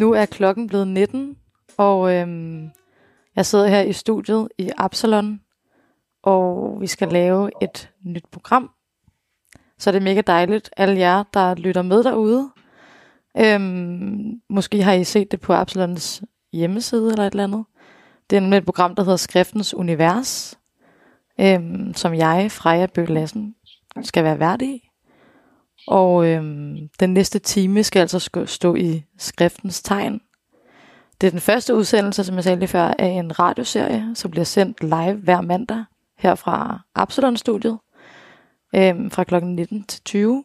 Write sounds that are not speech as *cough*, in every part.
Nu er klokken blevet 19, og øhm, jeg sidder her i studiet i Absalon, og vi skal lave et nyt program. Så det er mega dejligt, alle jer, der lytter med derude. Øhm, måske har I set det på Absalons hjemmeside eller et eller andet. Det er nemlig et program, der hedder Skriftens Univers, øhm, som jeg, Freja Bøge Lassen, skal være vært i. Og øhm, den næste time skal altså stå i skriftens tegn. Det er den første udsendelse, som jeg sagde lige før, af en radioserie, som bliver sendt live hver mandag her fra Absalon-studiet øhm, fra kl. 19 til 20.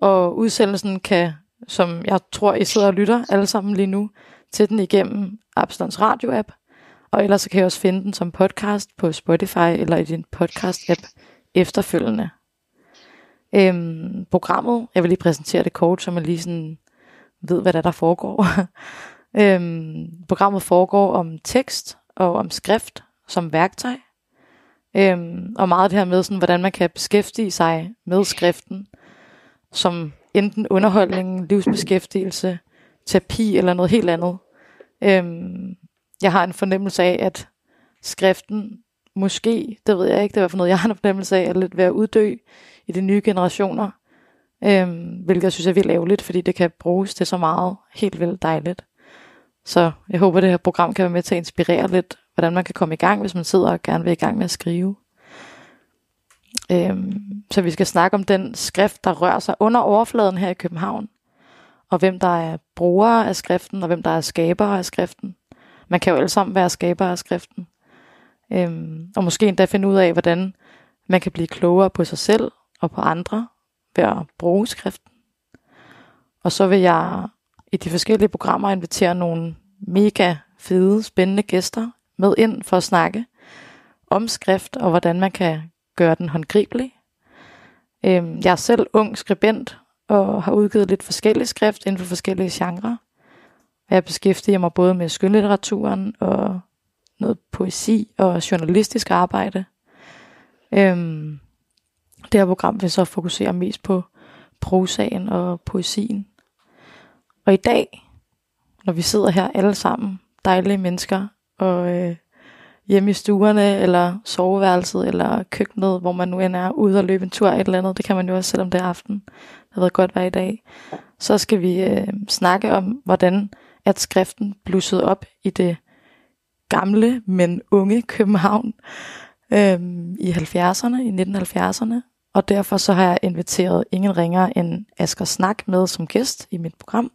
Og udsendelsen kan, som jeg tror, I sidder og lytter alle sammen lige nu, til den igennem Absalons radio-app. Og ellers så kan I også finde den som podcast på Spotify eller i din podcast-app efterfølgende. Øhm, programmet, jeg vil lige præsentere det kort, så man lige sådan ved, hvad der, der foregår. *laughs* øhm, programmet foregår om tekst og om skrift som værktøj. Øhm, og meget det her med, sådan, hvordan man kan beskæftige sig med skriften, som enten underholdning, livsbeskæftigelse, terapi eller noget helt andet. Øhm, jeg har en fornemmelse af, at skriften måske, det ved jeg ikke, det er for noget, jeg har en fornemmelse af, at lidt ved at uddø i de nye generationer. Øhm, hvilket jeg synes er vildt ærgerligt, fordi det kan bruges til så meget helt vildt dejligt. Så jeg håber, det her program kan være med til at inspirere lidt, hvordan man kan komme i gang, hvis man sidder og gerne vil i gang med at skrive. Øhm, så vi skal snakke om den skrift, der rører sig under overfladen her i København, og hvem der er brugere af skriften, og hvem der er skabere af skriften. Man kan jo alle sammen være skabere af skriften. Øhm, og måske endda finde ud af, hvordan man kan blive klogere på sig selv og på andre ved at bruge skriften. Og så vil jeg i de forskellige programmer invitere nogle mega fede, spændende gæster med ind for at snakke om skrift og hvordan man kan gøre den håndgribelig. Øhm, jeg er selv ung skribent og har udgivet lidt forskellig skrift inden for forskellige genrer. Jeg beskæftiger mig både med skønlitteraturen og noget poesi og journalistisk arbejde. Øhm, det her program vil så fokusere mest på prosaen og poesien. Og i dag, når vi sidder her alle sammen, dejlige mennesker, og øh, hjemme i stuerne, eller soveværelset, eller køkkenet, hvor man nu end er, ude og løbe en tur et eller andet, det kan man jo også, selvom det er aften. Det har været godt være i dag. Så skal vi øh, snakke om, hvordan at skriften blussede op i det gamle, men unge København øh, i 70'erne, i 1970'erne. Og derfor så har jeg inviteret ingen ringer end Asger Snak med som gæst i mit program.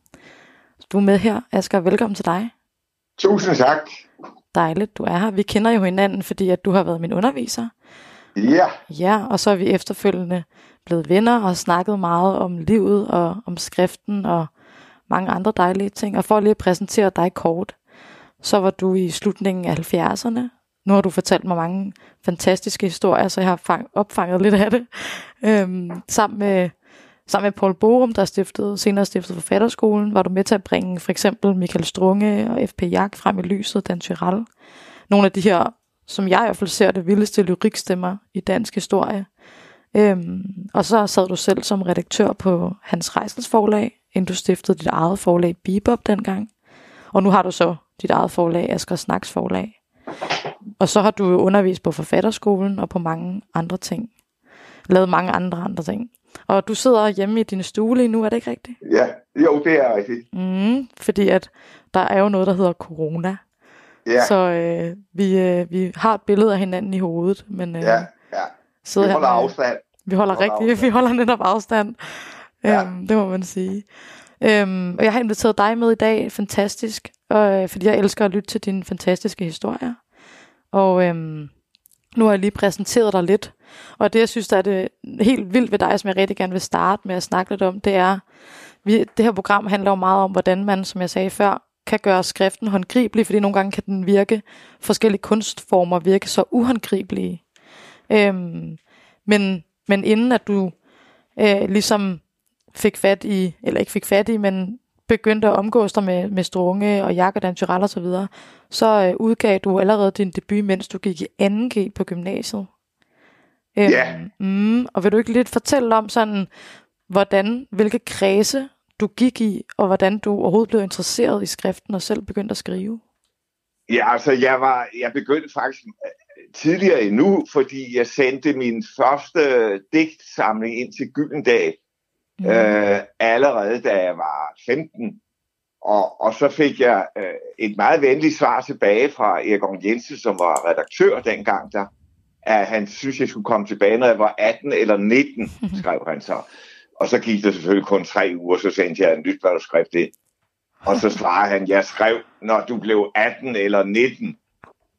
Du er med her, Asger. Velkommen til dig. Tusind tak. Dejligt, du er her. Vi kender jo hinanden, fordi at du har været min underviser. Ja. Ja, og så er vi efterfølgende blevet venner og snakket meget om livet og om skriften og mange andre dejlige ting. Og for lige at præsentere dig kort, så var du i slutningen af 70'erne. Nu har du fortalt mig mange fantastiske historier, så jeg har fang- opfanget lidt af det. Øhm, sammen med Sammen med Paul Borum, der stiftede, senere stiftede Forfatterskolen, var du med til at bringe for eksempel Michael Strunge og F.P. Jak frem i lyset, Dan Tyrell. Nogle af de her, som jeg i hvert fald ser det, vildeste lyrikstemmer i dansk historie. Øhm, og så sad du selv som redaktør på Hans Rejsels forlag, inden du stiftede dit eget forlag Bebop dengang. Og nu har du så dit eget forlag, Asger Snaks forlag. Og så har du jo undervist på forfatterskolen og på mange andre ting. Lavet mange andre andre ting. Og du sidder hjemme i din stue lige nu, er det ikke rigtigt? Ja, jo, det er rigtigt. Mm, fordi at der er jo noget, der hedder corona. Ja. Så øh, vi, øh, vi har et billede af hinanden i hovedet, men øh, ja, ja. Vi her holder med- afstand. Vi holder, Vi holder rigtig, *laughs* afstand. vi holder netop afstand. Ja. Øhm, det må man sige. Øhm, og jeg har inviteret dig med i dag, fantastisk, og, øh, fordi jeg elsker at lytte til dine fantastiske historier. Og øhm, nu har jeg lige præsenteret dig lidt. Og det, jeg synes, der er det helt vildt ved dig, som jeg rigtig gerne vil starte med at snakke lidt om, det er, vi, det her program handler jo meget om, hvordan man, som jeg sagde før, kan gøre skriften håndgribelig, fordi nogle gange kan den virke, forskellige kunstformer virke så uhåndgribelige. Øhm, men, men inden at du øh, ligesom fik fat i, eller ikke fik fat i, men begyndte at omgås dig med, med Strunge og Jak og Dan Tyrell og så videre, så øh, udgav du allerede din debut, mens du gik i 2G på gymnasiet. Øhm, Ja. Mm, og vil du ikke lidt fortælle om sådan, hvordan, hvilke kredse du gik i, og hvordan du overhovedet blev interesseret i skriften og selv begyndte at skrive? Ja, altså jeg var, jeg begyndte faktisk øh, tidligere endnu, fordi jeg sendte min første digtsamling ind til Gyldendal mm. øh, allerede da jeg var 15. Og, og så fik jeg øh, et meget venligt svar tilbage fra Erik Jensen, som var redaktør dengang der, at han synes, jeg skulle komme tilbage, når jeg var 18 eller 19, *laughs* skrev han så. Og så gik det selvfølgelig kun tre uger, så sendte jeg en nyt manuskript ind. Og så svarede han, jeg skrev, når du blev 18 eller 19.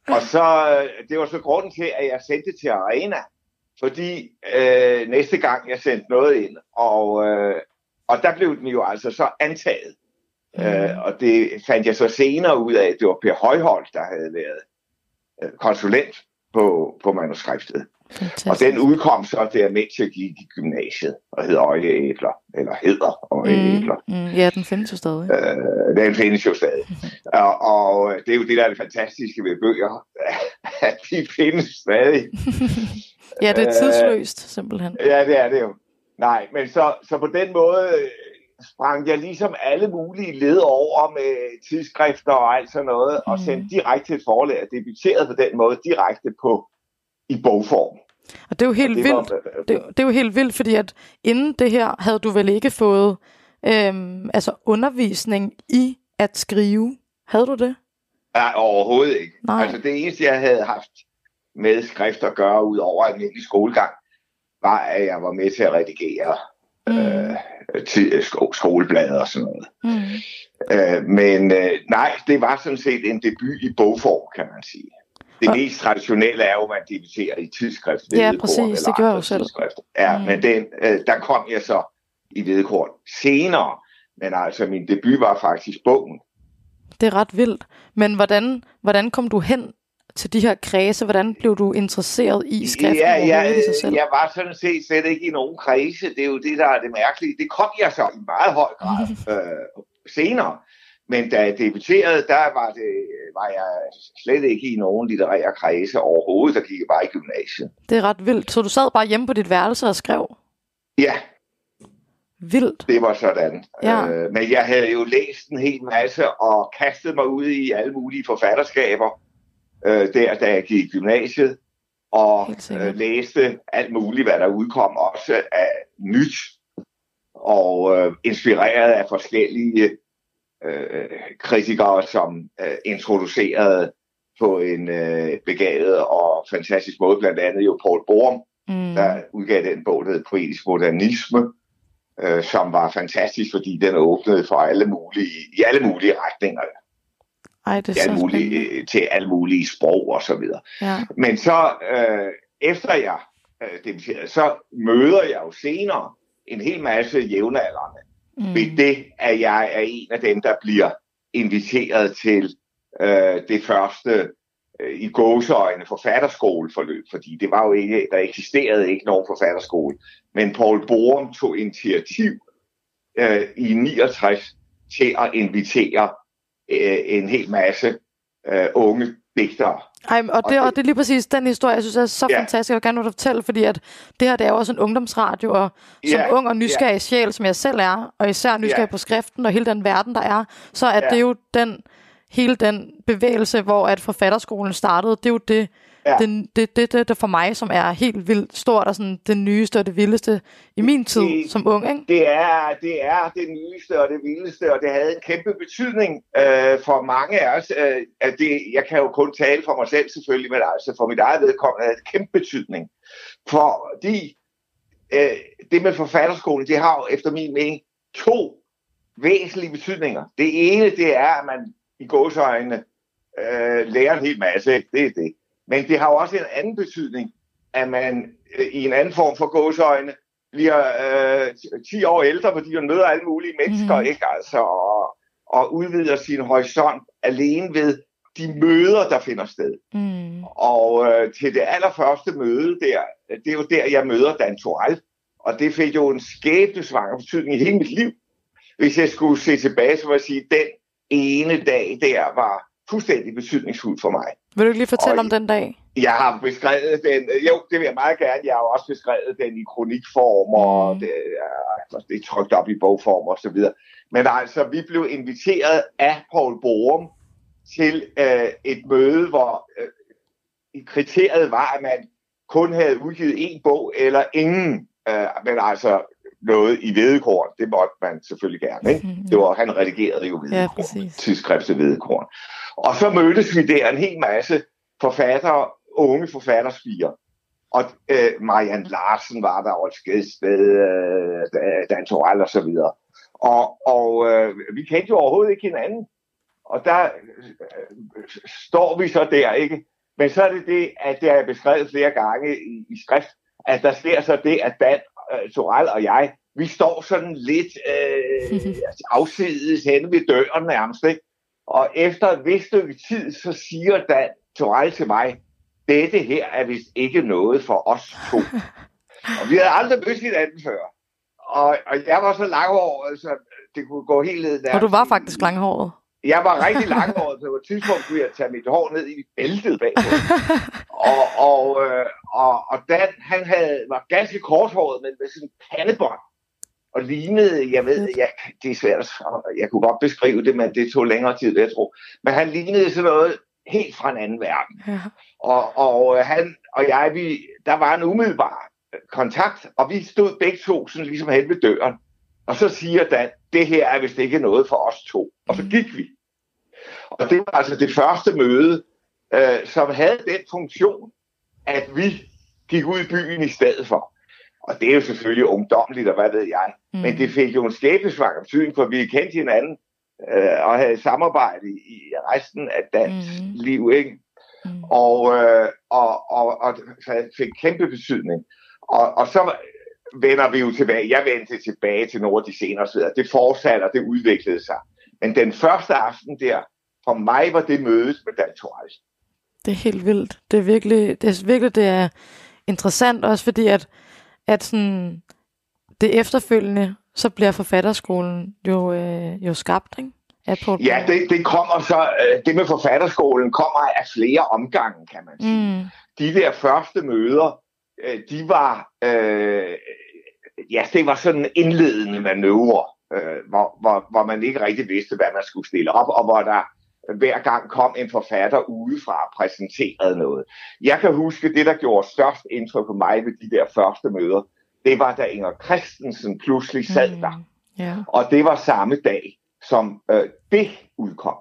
Og så, øh, det var så grunden til, at jeg sendte til Arena. Fordi øh, næste gang jeg sendte noget ind, og, øh, og der blev den jo altså så antaget. Mm. Øh, og det fandt jeg så senere ud af, at det var Per Højholdt, der havde været øh, konsulent på, på manuskriptet. Fantastisk. Og den udkom så der, mens jeg gik i gymnasiet, og hedder Øjeæbler, eller hedder Øjeæbler. Mm, mm, ja, den findes jo stadig. Øh, den findes jo stadig. *laughs* og, og det er jo det, der er det fantastiske ved bøger, *laughs* at de findes stadig. *laughs* ja, det er tidsløst, simpelthen. Ja, det er det jo. Nej, men så, så på den måde sprang jeg ligesom alle mulige led over med tidsskrifter og alt sådan noget, mm. og sendte direkte til et forlag, og debuterede på den måde direkte på i bogform. Og det er jo helt det vildt. Var, det, det er jo helt vildt, fordi at inden det her havde du vel ikke fået øhm, altså undervisning i at skrive. Havde du det? Nej, overhovedet ikke. Nej. Altså det eneste, jeg havde haft med skrift at gøre, ud over almindelig skolegang, var, at jeg var med til at redigere mm. øh, til skoleblade og sådan noget. Mm. Øh, men øh, nej, det var sådan set en debut i bogform, kan man sige. Det og... mest traditionelle er jo, at man debuterer i tidsskrift. Ja, præcis, det gør jeg jo selv. Ja, mm. men den, øh, der kom jeg så i vedkort senere. Men altså, min debut var faktisk bogen. Det er ret vildt. Men hvordan, hvordan kom du hen til de her kredse? Hvordan blev du interesseret i skriften ja, ja, i sig selv? Jeg var sådan set slet ikke i nogen kredse. Det er jo det, der er det mærkelige. Det kom jeg så i meget høj grad *laughs* øh, senere. Men da jeg debuterede, der var, det, var jeg slet ikke i nogen litterære kredse overhovedet, der gik jeg bare i gymnasiet. Det er ret vildt. Så du sad bare hjemme på dit værelse og skrev? Ja. Vildt. Det var sådan. Ja. Øh, men jeg havde jo læst en hel masse og kastet mig ud i alle mulige forfatterskaber, øh, der da jeg gik i gymnasiet, og øh, læste alt muligt, hvad der udkom, også af nyt, og øh, inspireret af forskellige øh, kritikere, som øh, introducerede på en øh, begavet og fantastisk måde, blandt andet jo Paul Borum, mm. der udgav den bog, der hed Poetisk Modernisme, øh, som var fantastisk, fordi den åbnede for alle mulige, i alle mulige retninger. Ej, det er alle mulige, øh, til alle mulige sprog og så videre. Ja. Men så øh, efter jeg øh, debuterede, så møder jeg jo senere en hel masse jævnaldrende, mm. ved det, at jeg er en af dem, der bliver inviteret til øh, det første øh, i gåseøjne forfatterskoleforløb, fordi det var jo ikke, der eksisterede ikke nogen forfatterskole. Men Paul Borum tog initiativ øh, i 69 til at invitere øh, en hel masse øh, unge digtere ej, og, det, og det er lige præcis den historie, jeg synes er så ja. fantastisk, jeg vil gerne vil fortælle, fordi at det her det er jo også en ungdomsradio, og som ja. ung og nysgerrig ja. sjæl, som jeg selv er, og især nysgerrig ja. på skriften og hele den verden, der er, så er ja. det jo den, hele den bevægelse, hvor at forfatterskolen startede, det er jo det, Ja. Det, det, det, det, det for mig, som er helt vildt stort og sådan det nyeste og det vildeste i min tid det, som ung. Ikke? Det, er, det er det nyeste og det vildeste, og det havde en kæmpe betydning øh, for mange af os. Øh, at det, jeg kan jo kun tale for mig selv selvfølgelig, men altså for mit eget vedkommende havde det kæmpe betydning. Fordi øh, det med forfatterskolen, det har jo efter min mening to væsentlige betydninger. Det ene, det er, at man i gåsøjne øh, lærer en hel masse. Det er det. Men det har jo også en anden betydning, at man øh, i en anden form for gåsøjne bliver øh, 10 år ældre, fordi man møder alle mulige mennesker, mm. ikke altså, og, og udvider sin horisont alene ved de møder, der finder sted. Mm. Og øh, til det allerførste møde der, det er jo der, jeg møder Dan Torell, og det fik jo en skæbnesvanger betydning i hele mit liv. Hvis jeg skulle se tilbage, så må jeg sige, den ene dag der var fuldstændig betydningsfuld for mig. Vil du lige fortælle og, om den dag? Jeg har beskrevet den, jo, det vil jeg meget gerne. Jeg har også beskrevet den i kronikform, og mm. det, er, det er trykt op i bogform og så videre. Men altså, vi blev inviteret af Paul Borum til øh, et møde, hvor øh, kriteriet var, at man kun havde udgivet en bog eller ingen, øh, men altså noget i Vedekorn, det måtte man selvfølgelig gerne. Ikke? Mm, Det var, han redigerede jo Vedekorn, ja, tidsskrift til Vedekorn. Og så mødtes vi der en hel masse forfattere, unge forfatterspiger. Og øh, Marian Larsen var der, og Skedsted, øh, Dan Torell og så videre. Og, og øh, vi kendte jo overhovedet ikke hinanden. Og der øh, står vi så der, ikke? Men så er det det, at det er beskrevet flere gange i, i skrift, at der sker så det, at Dan øh, Torell og jeg, vi står sådan lidt øh, *laughs* afsides henne ved døren nærmest, ikke? Og efter et vist stykke tid, så siger Dan Torell til mig, dette her er vist ikke noget for os to. *laughs* og vi havde aldrig mødt hinanden før. Og, og jeg var så langhåret, så det kunne gå helt ned der. Og du var faktisk langhåret? Jeg var rigtig langhåret, så på et tidspunkt kunne jeg tage mit hår ned i bæltet bag. og, og, øh, og, og Dan, han havde, var ganske korthåret, men med sådan en pandebånd. Og lignede, jeg ved, jeg, det er svært, jeg kunne godt beskrive det, men det tog længere tid, jeg tror. Men han lignede sådan noget helt fra en anden verden. Ja. Og, og øh, han og jeg, vi, der var en umiddelbar kontakt, og vi stod begge to sådan ligesom hen ved døren. Og så siger Dan, det her er vist ikke noget for os to. Og så mm. gik vi. Og det var altså det første møde, øh, som havde den funktion, at vi gik ud i byen i stedet for. Og det er jo selvfølgelig ungdomligt, og hvad ved jeg. Mm. Men det fik jo en skæbnesvanger betydning, for vi kendte hinanden øh, og havde samarbejde i, resten af dansk mm. liv. Ikke? Mm. Og, øh, og, og, og det fik kæmpe betydning. Og, og så vender vi jo tilbage. Jeg vendte tilbage til nogle af de senere sider. Det fortsatte, og det udviklede sig. Men den første aften der, for mig var det mødet med Dan Torres. Det er helt vildt. Det er virkelig, det er virkelig det er interessant, også fordi at, at sådan, det efterfølgende, så bliver forfatterskolen jo, øh, jo skabt, ikke? Ja, det, det kommer så, øh, det med forfatterskolen kommer af flere omgange, kan man sige. Mm. De der første møder, øh, de var, øh, ja, det var sådan en indledende manøvre, øh, hvor, hvor, hvor man ikke rigtig vidste, hvad man skulle stille op, og hvor der hver gang kom en forfatter udefra og præsenterede noget. Jeg kan huske, det der gjorde størst indtryk på mig ved de der første møder, det var da Inger Christensen pludselig sad mm, der. Yeah. Og det var samme dag, som øh, det udkom.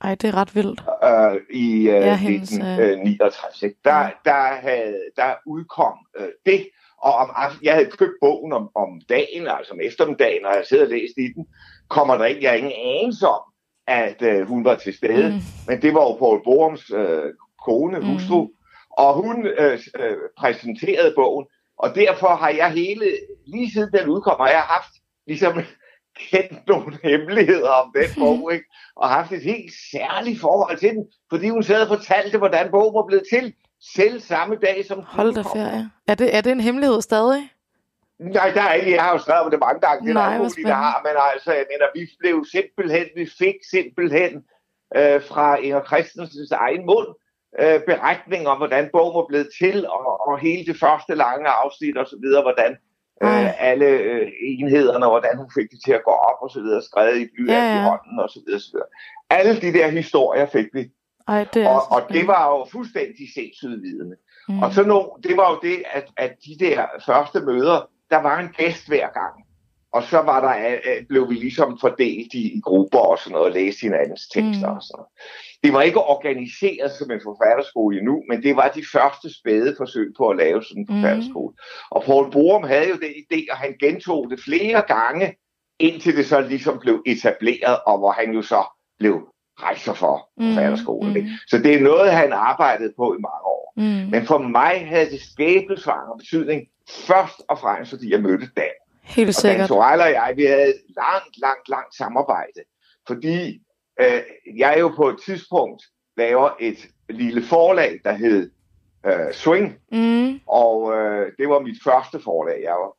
Ej, det er ret vildt. Øh, I øh, ja, hendes, 1969. Øh... Der, der, havde, der udkom øh, det, og om jeg havde købt bogen om, om dagen, altså om eftermiddagen, og jeg siddet og læst i den, kommer der ikke, jeg ingen anelse om, at øh, hun var til stede. Mm. Men det var jo Paul Borums øh, kone, mm. hustru, mm. og hun øh, øh, præsenterede bogen, og derfor har jeg hele, lige siden den udkom, har jeg haft ligesom *laughs* kendt nogle hemmeligheder om den *laughs* bog, ikke? og haft et helt særligt forhold til den, fordi hun sad og fortalte, hvordan bogen var blevet til, selv samme dag som Hold da ferie. Er det, er det en hemmelighed stadig? Nej, der er ikke. Jeg har jo skrevet om det mange gange. Det Nej, er der, der har, men altså, jeg mener, vi blev simpelthen, vi fik simpelthen øh, fra Inger Christensens egen mund øh, beretning om, hvordan bogen var blevet til, og, og hele det første lange afsnit og så videre, hvordan øh, alle øh, enhederne, hvordan hun fik det til at gå op og så videre, skrevet i blyant ja, ja. i hånden og så videre, så videre. Alle de der historier fik vi. Ej, det og, og det var jo fuldstændig sindssygevidende. Mm. Og så nu, det var jo det, at, at de der første møder, der var en gæst hver gang. Og så var der, øh, øh, blev vi ligesom fordelt i, i grupper og sådan noget, og læste hinandens tekster mm. og sådan noget. Det var ikke organiseret som en forfatterskole endnu, men det var de første spæde forsøg på at lave sådan en mm. forfatterskole. Og Paul Borum havde jo den idé, og han gentog det flere gange, indtil det så ligesom blev etableret, og hvor han jo så blev rejser for mm. forfatterskolen. Mm. Så det er noget, han arbejdede på i mange år. Mm. Men for mig havde det skæbnesvanger betydning, først og fremmest fordi jeg mødte Dan. Helt sikkert. Og Dan og jeg, vi havde langt, langt, langt samarbejde. Fordi øh, jeg jo på et tidspunkt laver et lille forlag, der hed øh, Swing. Mm. Og øh, det var mit første forlag. Jeg var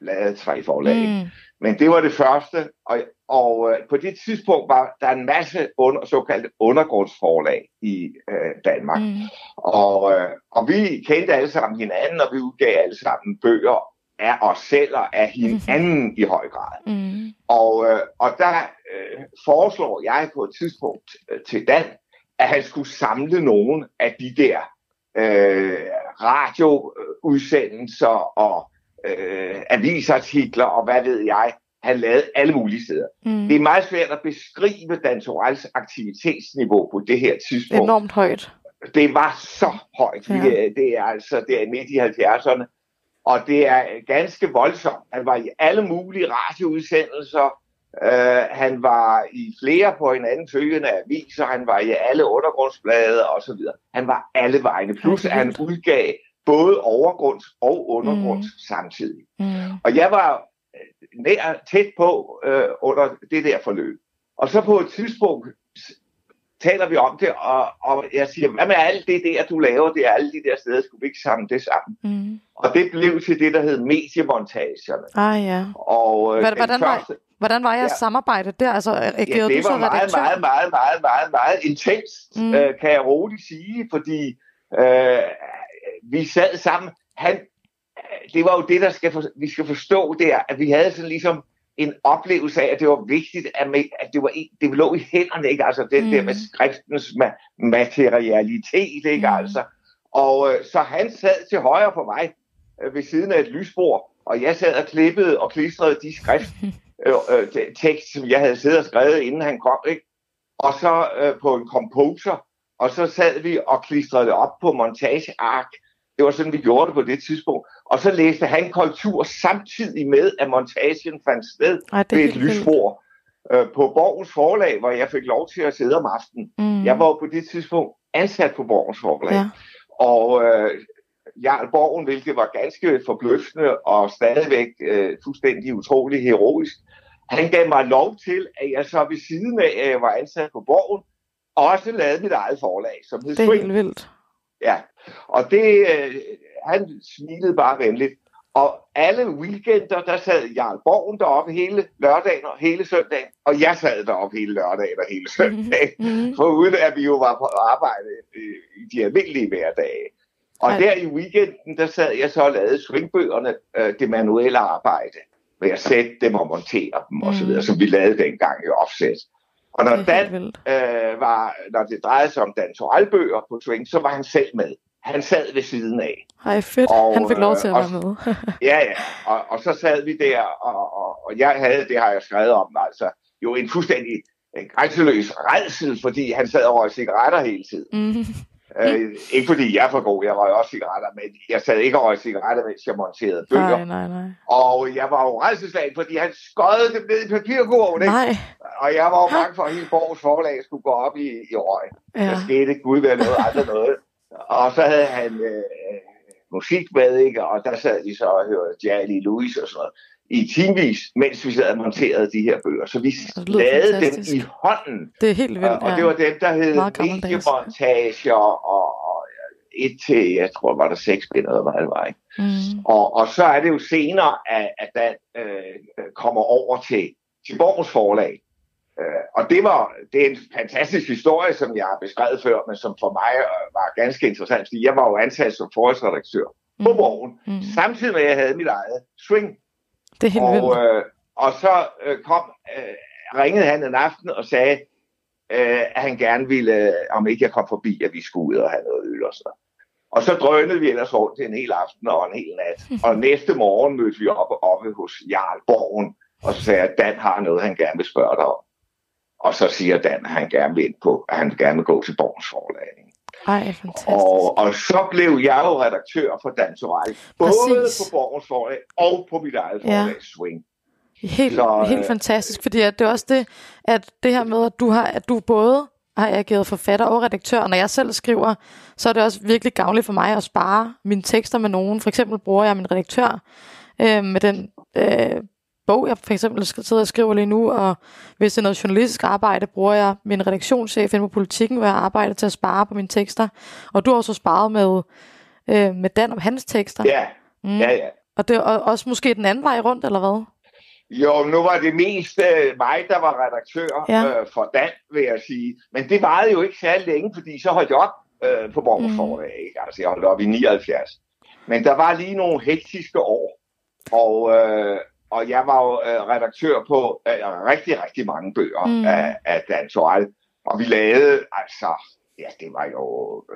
lavet tre forlag. Mm. Men det var det første, og, og øh, på det tidspunkt var der en masse under, såkaldte undergrundsforlag i øh, Danmark. Mm. Og, øh, og vi kendte alle sammen hinanden, og vi udgav alle sammen bøger af os selv og af hinanden mm. i høj grad. Mm. Og, øh, og der øh, foreslår jeg på et tidspunkt øh, til Dan, at han skulle samle nogle af de der øh, radioudsendelser og øh, avisartikler og hvad ved jeg, han lavede alle mulige steder. Mm. Det er meget svært at beskrive Dan Torells aktivitetsniveau på det her tidspunkt. Enormt højt. Det var så højt. Ja. Det, det er altså det er midt i 70'erne. Og det er ganske voldsomt. Han var i alle mulige radioudsendelser. Uh, han var i flere på hinanden følgende aviser. Han var i alle undergrundsblade osv. Han var alle vegne. Plus at han udgav både overgrunds og undergrunds mm. samtidig. Mm. Og jeg var øh, nær tæt på uh, under det der forløb. Og så på et tidspunkt taler vi om det, og, og jeg siger, hvad med alt det der, du laver, det er alle de der steder, skulle vi ikke samle det sammen? Mm. Og det blev til det, der hed mediemontagerne. Ah ja. Og, øh, hvordan, første, var, hvordan var jeres ja, samarbejde der? Altså, ja, det var meget, meget, meget, meget, meget, meget intenst, mm. øh, kan jeg roligt sige, fordi øh, vi sad sammen. Han, det var jo det, der skal for, vi skal forstå der, at vi havde sådan ligesom en oplevelse af, at det var vigtigt, at, med, at det, var, det lå i hænderne, ikke? Altså det mm. der med skriftens ma- materialitet, ikke? Mm. Altså. Og øh, så han sad til højre for mig øh, ved siden af et lysbord, og jeg sad og klippede og klistrede de skrift *laughs* øh, øh, tekst, som jeg havde siddet og skrevet, inden han kom, ikke? Og så øh, på en composer, og så sad vi og klistrede det op på montageark, det var sådan, vi gjorde det på det tidspunkt. Og så læste han kultur samtidig med, at montagen fandt sted Ej, ved et lysbord øh, på Borgens forlag, hvor jeg fik lov til at sidde om aftenen. Mm. Jeg var på det tidspunkt ansat på Borgens forlag. Ja. Og øh, Jarl Borgen, hvilket var ganske forbløffende og stadigvæk øh, fuldstændig utrolig heroisk, han gav mig lov til, at jeg så ved siden af, at jeg var ansat på Borgen, også lavede mit eget forlag, som hed Det er helt vildt. Ja, og det, øh, han smilede bare venligt. Og alle weekender, der sad Jarl Borgen deroppe hele lørdagen og hele søndagen, og jeg sad deroppe hele lørdagen og hele søndagen, mm-hmm. *laughs* for uden at vi jo var på arbejde i de almindelige hverdage. Og Ej. der i weekenden, der sad jeg så og lavede swingbøgerne, øh, det manuelle arbejde, med at sætte dem og montere dem mm. osv., som vi lavede dengang i offset. Og når, Dan, øh, var, når det drejede sig om Dan Toralbøger på Swing, så var han selv med. Han sad ved siden af. Hej, fedt. Og, han fik lov til at øh, være med. ja, ja. Og, og så sad vi der, og, og, og jeg havde, det har jeg skrevet om, altså jo en fuldstændig en grænseløs redsel, fordi han sad og røg cigaretter hele tiden. Mm. Øh, ikke fordi jeg er for god, jeg røg også cigaretter, men jeg sad ikke og røg cigaretter, mens jeg monterede bøger. Nej, nej, nej. Og jeg var jo redselslagen, fordi han skøjede dem ned i papirkurven, ikke? Nej. Og jeg var jo bange for, at hele Borgs forlag skulle gå op i, i røg. Ja. Der skete gud ved noget, aldrig noget. Og så havde han øh, musik med, ikke? Og der sad de så og hørte Jali Louis og sådan noget i timevis, mens vi sad og monterede de her bøger. Så vi lavede fantastisk. dem i hånden. Det er helt vildt, Og, og det var dem, der hed mediemontager og, og et til, jeg tror, var der seks bind, eller hvad det var. Ikke? Mm. Og, og så er det jo senere, at, at den øh, kommer over til, til Borgs forlag. Øh, og det var det er en fantastisk historie, som jeg har beskrevet før, men som for mig øh, var ganske interessant, fordi jeg var jo ansat som forholdsredaktør mm. på Borgen, mm. samtidig med at jeg havde mit eget swing det er helt og, vildt. Øh, og så øh, kom, øh, ringede han en aften og sagde, øh, at han gerne ville, øh, om ikke jeg kom forbi, at vi skulle ud og have noget øl og sådan Og så drønede vi ellers rundt til en hel aften og en hel nat. *laughs* og næste morgen mødte vi op oppe hos Jarl Borgen, og så sagde at Dan har noget, han gerne vil spørge dig om. Og så siger Dan, at han gerne vil ind på, at han gerne vil gå til Borgens forlag. Ej, fantastisk. Og, og så blev jeg jo redaktør for Dansoraj, både på Borgens Forlag og på mit eget forlag ja. Swing. Helt, så, helt øh, fantastisk, fordi det er også det, at det her med, at du, har, at du både har ageret forfatter og redaktør, og når jeg selv skriver, så er det også virkelig gavnligt for mig at spare mine tekster med nogen. For eksempel bruger jeg min redaktør øh, med den øh, bog, jeg for eksempel sidder og skriver lige nu, og hvis det er noget journalistisk arbejde, bruger jeg min redaktionschef inde på politikken, hvor jeg arbejder til at spare på mine tekster. Og du har også sparet med, øh, med Dan om hans tekster. Ja, mm. ja, ja. Og det er også måske den anden vej rundt, eller hvad? Jo, nu var det mest øh, mig, der var redaktør ja. øh, for Dan, vil jeg sige. Men det varede jo ikke særlig længe, fordi så holdt jeg op øh, på Borgerforlag. Mm. Ikke? Altså, jeg holdt op i 79. Men der var lige nogle hektiske år, og, øh, og jeg var jo øh, redaktør på øh, rigtig, rigtig mange bøger mm. af, af Dan Torell. Og vi lavede, altså, ja, det var jo,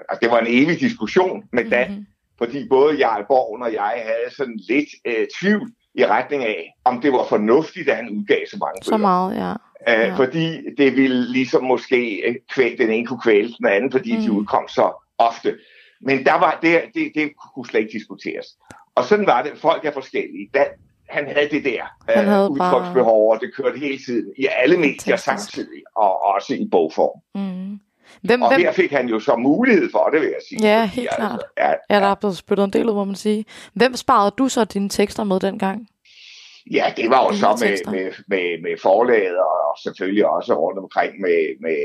altså, det var en evig diskussion med Dan, mm. fordi både Jarl Borgen og jeg havde sådan lidt øh, tvivl i retning af, om det var fornuftigt, at han udgav så mange bøger. Så meget, ja. Æh, ja. Fordi det ville ligesom måske kvæle, den ene kunne kvæle den anden, fordi mm. de udkom så ofte. Men der var, det, det, det kunne slet ikke diskuteres. Og sådan var det. Folk er forskellige. Da, han havde det der han havde uh, udtryksbehov, bare... og det kørte hele tiden i alle medier samtidig, og også i bogform. Mm. Hvem, og hvem... her fik han jo så mulighed for det, vil jeg sige. Ja, helt altså, klart. Ja, ja. ja, der er blevet spyttet en del ud, må man sige. Hvem sparede du så dine tekster med dengang? Ja, det var jo så med, med, med, med forlaget, og selvfølgelig også rundt omkring med, med,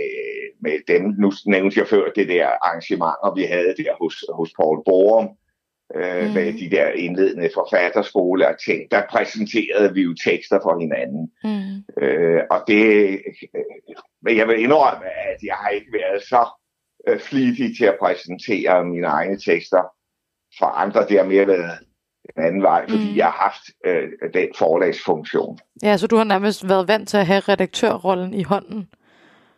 med dem. Nu nævnte jeg før det der arrangementer, vi havde der hos, hos Paul Borum, øh, mm. med de der indledende forfatterskole og ting. Der præsenterede vi jo tekster for hinanden. Mm. Øh, og det, øh, men jeg vil indrømme, at jeg har ikke været så øh, flittig til at præsentere mine egne tekster for andre. Det har mere været en anden vej, fordi mm. jeg har haft øh, den forlagsfunktion. Ja, så du har nærmest været vant til at have redaktørrollen i hånden?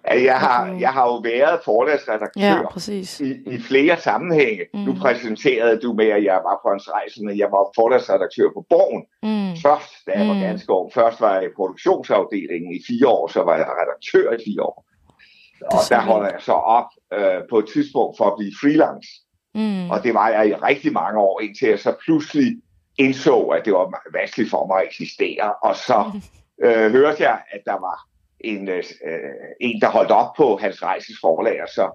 Jeg har, jeg har jo været forlagsredaktør ja, præcis. I, i flere sammenhænge. Mm. Nu præsenterede du med, at jeg var på hans rejse, men jeg var forlagsredaktør på Borgen. Mm. Først, da jeg var mm. ganske ung. Først var jeg i produktionsafdelingen i fire år, så var jeg redaktør i fire år. Og der holder jeg så op øh, på et tidspunkt for at blive freelance. Mm. Og det var jeg i rigtig mange år, indtil jeg så pludselig indså, at det var vanskeligt for mig at eksistere. Og så øh, hørte jeg, at der var en, øh, en, der holdt op på Hans Rejses forlag, og så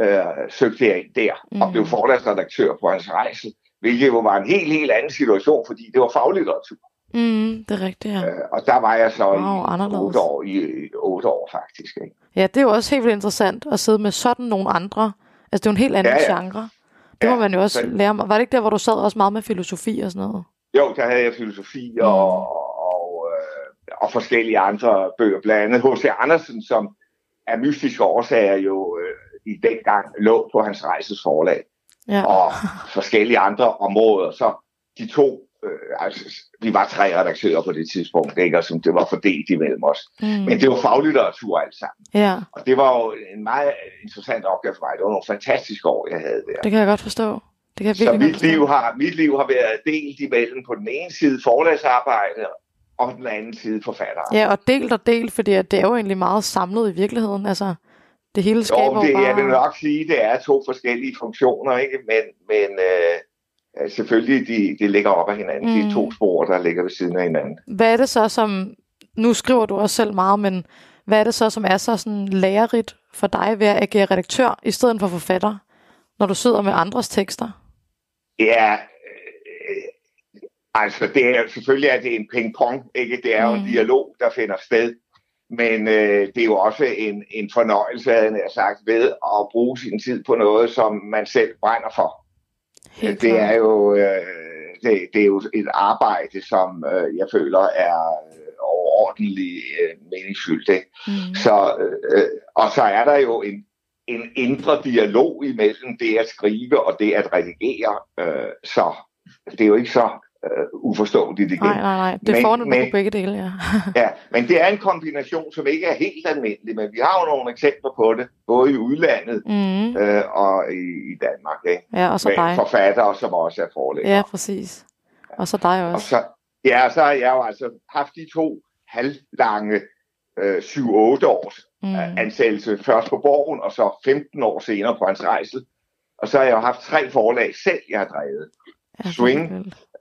øh, søgte jeg ind der mm. og blev forlagsredaktør på Hans Rejse, hvilket jo var en helt, helt anden situation, fordi det var faglitteratur. Mm, det er rigtigt, ja. Øh, og der var jeg så wow, i otte år, i, otte år faktisk. Ikke? Ja, det er jo også helt vildt interessant at sidde med sådan nogle andre. Altså, det er jo en helt anden ja, ja. genre. Det ja, må man jo også så... lære. Var det ikke der, hvor du sad også meget med filosofi og sådan noget? Jo, der havde jeg filosofi mm. og, øh, og forskellige andre bøger. Blandt andet H.C. Andersen, som af mystiske årsager jo øh, i den gang lå på hans rejses forlag. Ja. Og forskellige andre områder. Så de to øh, altså, vi var tre redaktører på det tidspunkt, ikke? og som det var fordelt imellem os. Mm. Men det var faglitteratur alt sammen. Ja. Og det var jo en meget interessant opgave for mig. Det var nogle fantastiske år, jeg havde der. Det kan jeg godt forstå. Det kan jeg Så mit liv, har, mit liv har været delt imellem på den ene side forlagsarbejde, og den anden side forfatter. Ja, og delt og delt, fordi det er jo egentlig meget samlet i virkeligheden. Altså, det hele skaber jo, det, bare... Jeg vil nok sige, det er to forskellige funktioner, ikke? men, men øh, Øh, selvfølgelig, de, de ligger op ad hinanden. Mm. De to spor, der ligger ved siden af hinanden. Hvad er det så, som... Nu skriver du også selv meget, men hvad er det så, som er så sådan lærerigt for dig ved at agere redaktør i stedet for forfatter, når du sidder med andres tekster? Ja, altså det er selvfølgelig at det er en ping-pong, ikke? Det er jo mm. en dialog, der finder sted. Men øh, det er jo også en, en fornøjelse, havde jeg sagt, ved at bruge sin tid på noget, som man selv brænder for. Helt det er jo øh, det, det er jo et arbejde, som øh, jeg føler er øh, overordentligt øh, meningsfyldt. Ikke? Mm. Så, øh, og så er der jo en, en indre dialog imellem det at skrive og det at redigere. Øh, så det er jo ikke så øh, uforståeligt igen. Nej, nej, nej. Det men, får men, på begge dele, ja. *laughs* ja, men det er en kombination, som ikke er helt almindelig, men vi har jo nogle eksempler på det, både i udlandet mm. øh, og i, i Danmark. Ikke? Ja, og så med dig. forfattere, som også er forlægger. Ja, præcis. Og så dig også. Og så, ja, så har jeg jo altså haft de to halvlange øh, 7-8 års mm. ansættelse, først på Borgen, og så 15 år senere på hans rejse. Og så har jeg jo haft tre forlag selv, jeg har drevet. Ja, Swing,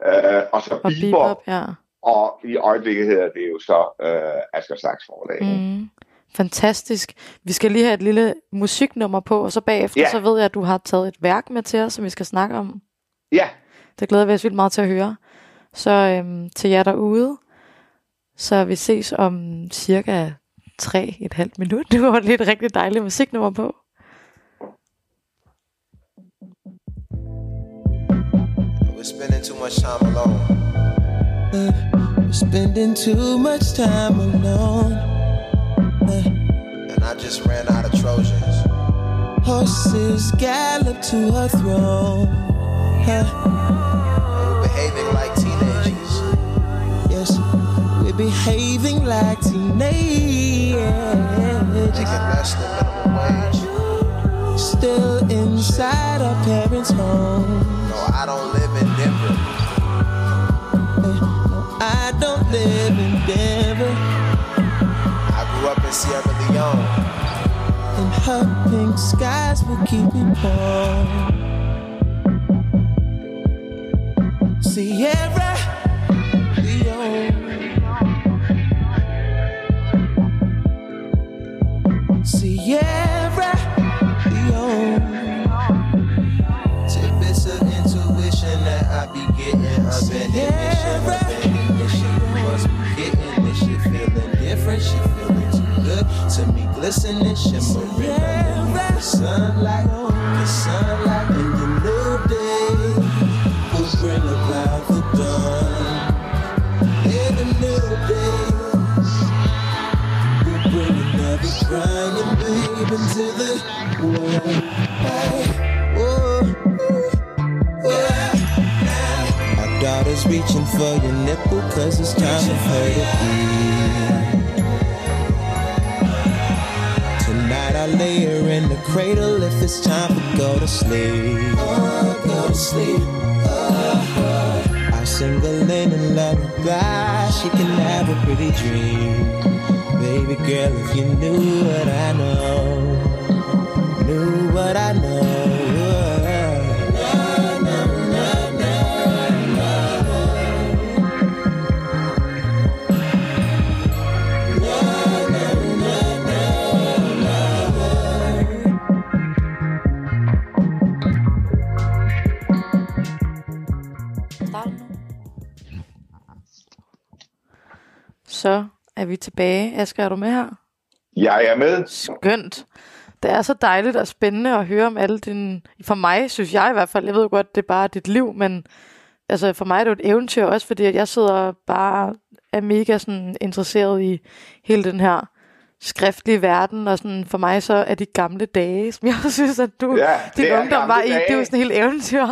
øh, og så og Bebop, Bebop ja. og i øjeblikket hedder det jo så øh, Asger Sachs forlag. Mm. Fantastisk. Vi skal lige have et lille musiknummer på, og så bagefter, ja. så ved jeg, at du har taget et værk med til os, som vi skal snakke om. Ja. Det glæder vi os vildt meget til at høre. Så øhm, til jer derude, så vi ses om cirka tre et halvt minut. *laughs* Det var lidt rigtig dejligt musiknummer på. Spending too much time alone. spending too much time alone. And I just ran out of Trojans. Horses gallop to her throne. We're behaving like teenagers. Yes, we're behaving like teenagers. Making less than minimum wage. Still inside our parents' home. No, I don't live in Denver. Eh, no, I don't live in Denver. I grew up in Sierra Leone. And her pink skies will keep me warm. Sierra to me. Glistening, shimmering underneath the sunlight. The sunlight in the new day will bring about the dawn. In the new days, will bring another crying babe into the world. Our daughter's reaching for your nipple cause it's time for her to be. Her in the cradle if it's time for go to sleep. Oh, go to sleep. I sing a little lullaby, she can have a pretty dream. Baby girl, if you knew what I know, knew what I know. Så er vi tilbage. Asger, er du med her? Jeg er med. Skønt. Det er så dejligt og spændende at høre om alle dine... For mig, synes jeg i hvert fald, jeg ved godt, det er bare dit liv, men altså for mig er det jo et eventyr også, fordi at jeg sidder bare er mega sådan interesseret i hele den her skriftlige verden, og sådan for mig så er de gamle dage, som jeg *laughs* synes, at du, Ja, din det ungdom var i, det er jo sådan helt eventyr.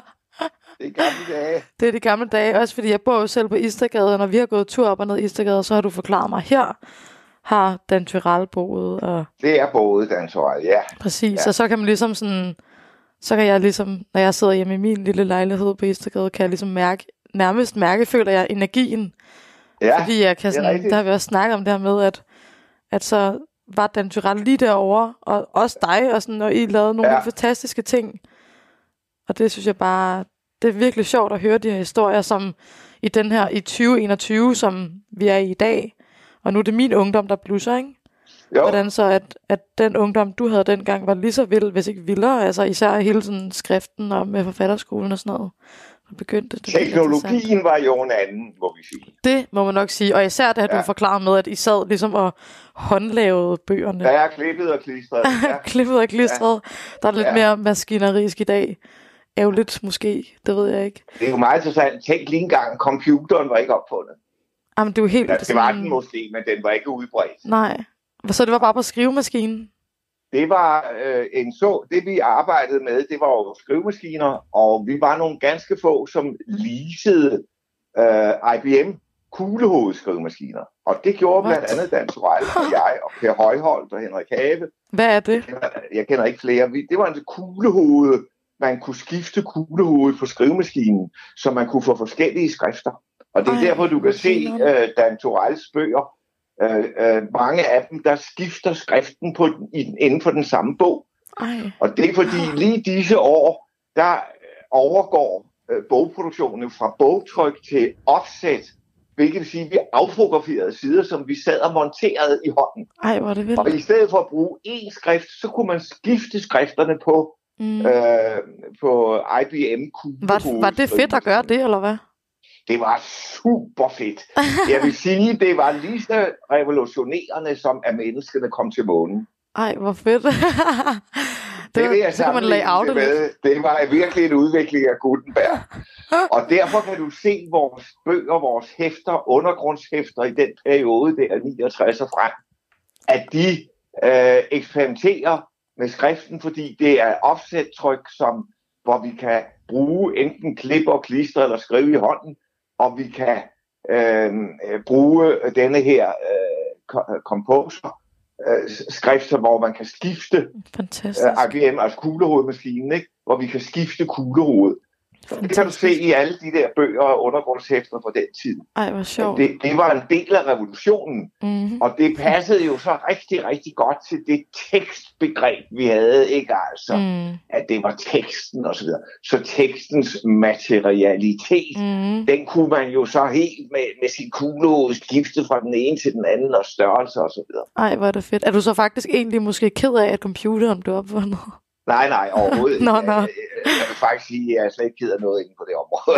Det er gamle dage. *laughs* Det er de gamle dage, også fordi jeg bor jo selv på Istergade, og når vi har gået tur op og ned Istergade, så har du forklaret mig, her har Dan Tyrell boet, og Det er både danseret, ja. præcis, Ja. og så kan man ligesom sådan, så kan jeg ligesom, når jeg sidder hjemme i min lille lejlighed på Istergade, kan jeg ligesom mærke, nærmest mærke, føler jeg, energien, Ja, fordi jeg kan sådan, der har vi også snakket om det her med, at, at så var Dan Tyrell lige derovre, og også dig, og, sådan, og I lavede nogle ja. fantastiske ting. Og det synes jeg bare, det er virkelig sjovt at høre de her historier, som i den her, i 2021, som vi er i i dag. Og nu er det min ungdom, der blusser, ikke? jo. Hvordan så, at, at den ungdom, du havde dengang, var lige så vild, hvis ikke vildere. Altså især hele sådan skriften og med forfatterskolen og sådan noget. Og begyndte det. Teknologien var jo en anden, må vi sige. Det må man nok sige. Og især det, at ja. Ja. du forklarer med, at I sad ligesom og håndlavede bøgerne. Der er *laughs* klippet og klistret. Ja. Klippet og klistret. Der er lidt Ja. mere maskinerisk i dag. Ærgerligt måske, det ved jeg ikke. Det er jo meget interessant. Tænk lige engang, computeren var ikke opfundet. Jamen, det er jo helt... Ja, det var den måske, men den var ikke udbredt. Nej. Så det var bare på skrivemaskinen? Det var øh, en så, det vi arbejdede med, det var jo skrivemaskiner, og vi var nogle ganske få, som leasede øh, IBM kuglehovedskrivemaskiner. Og det gjorde What? blandt andet Dan Torell og *laughs* jeg, og Per Højholdt og Henrik Have. Hvad er det? Jeg kender ikke flere. Vi- Det var en kuglehoved, man kunne skifte kuglehovedet på skrivemaskinen, så man kunne få forskellige skrifter. Og det er Ej, derfor, du kan se øh, Dan Torells bøger. Øh, øh, mange af dem, der skifter skriften på, den- i, den- inden for den samme bog. Ej. Og det er fordi lige disse år, der øh, overgår øh, bogproduktionen fra bogtryk til offset, hvilket vil sige, at vi affotograferede sider, som vi sad og monterede i hånden. Ej, hvor det vildt. Og i stedet for at bruge én skrift, så kunne man skifte skrifterne på, Mm. øh, på IBM Var, var det fedt at gøre det, eller hvad? Det var super fedt. Jeg vil sige, det var lige så revolutionerende, som at menneskene kom til månen. Ej, hvor fedt. Det, vil jeg så man det det med. Det var virkelig en udvikling af Gutenberg. og derfor kan du se vores bøger, vores hæfter, undergrundshæfter i den periode der 69 og frem, at de øh, eksperimenterer med skriften, fordi det er offset-tryk, som, hvor vi kan bruge enten klip og klister eller skrive i hånden, og vi kan øh, øh, bruge denne her øh, ko- composer øh, skrift, så hvor man kan skifte Fantastisk. øh, IBM, altså kuglehovedmaskinen, ikke? hvor vi kan skifte kuglehoved. Det kan du se i alle de der bøger og undergrundshæfter fra den tid. Ej, hvor sjovt. Det, det var en del af revolutionen, Mm-hmm. og det passede jo så rigtig, rigtig godt til det tekstbegreb, vi havde, ikke altså, Mm. at det var teksten og så videre. Så tekstens materialitet, Mm. den kunne man jo så helt med, med sin kuglehoved skifte fra den ene til den anden og størrelse og så videre. Ej, hvor er det fedt. Er du så faktisk egentlig måske ked af, at computeren blev opfundet? Nej, nej, overhovedet ikke. Nå, nå. Jeg, jeg vil faktisk sige, at jeg er slet ikke ked af noget inde på det område.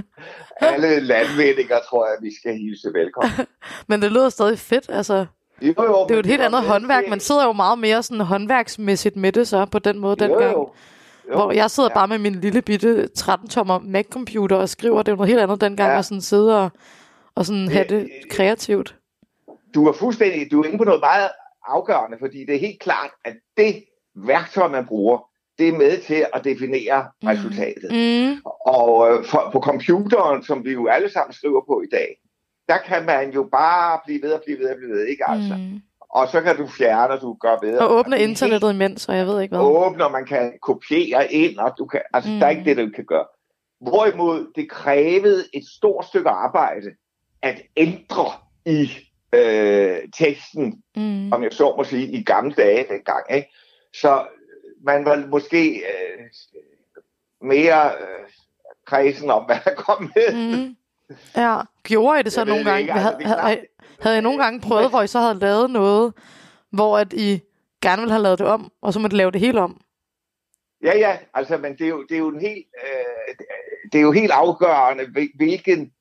*laughs* Alle landvindinger tror jeg, vi skal hilse velkommen. *laughs* Men det lyder stadig fedt, altså. Jo, jo, Det er jo et helt andet håndværk. Man sidder jo meget mere sådan håndværksmæssigt med det så, på den måde Jo, dengang. jo. Jo, Hvor jeg sidder ja. bare med min lille bitte 13-tommer Mac-computer og skriver. Det er noget helt andet dengang, Ja. at sådan sidde og, og sådan have det kreativt. Du er fuldstændig, du er inde på noget meget afgørende, fordi det er helt klart, at det værktøj, man bruger, det er med til at definere Mhm. resultatet. Mm. Og øh, for, på computeren, som vi jo alle sammen skriver på i dag, der kan man jo bare blive ved og blive ved og blive ved, ikke altså? Mm. Og så kan du fjerne, og du gør ved. Og åbne er internettet imens, og jeg ved ikke hvad. åbner, man kan kopiere ind, og du kan, altså mm. der er ikke det, du kan gøre. Hvorimod det krævede et stort stykke arbejde at ændre i øh, teksten, Mm. om jeg så må sige, i gamle dage dengang. Ikke? Så man var måske øh, mere øh, kredsen om, hvad der kom med. Mm. Ja, gjorde I det så Jeg nogle gange? ikke, altså, havde, havde, havde I nogle gange prøvet, hvor I så havde lavet noget, hvor at I gerne ville have lavet det om, og så måtte lave det hele om? Ja, ja, altså, men det er jo, det er jo en helt, øh, det er jo helt afgørende, hvil- hvilken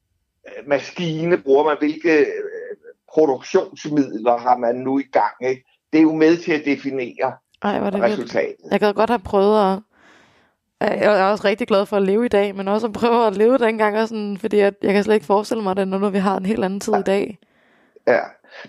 øh, maskine bruger man, hvilke øh, produktionsmidler har man nu i gang. Ikke? Det er jo med til at definere Ej, er det vildt. resultatet. Jeg gad godt have prøvet at... Jeg er også rigtig glad for at leve i dag, men også at prøve at leve dengang, og sådan, fordi jeg, jeg kan slet ikke forestille mig det, nu når vi har en helt anden tid i dag. Ja.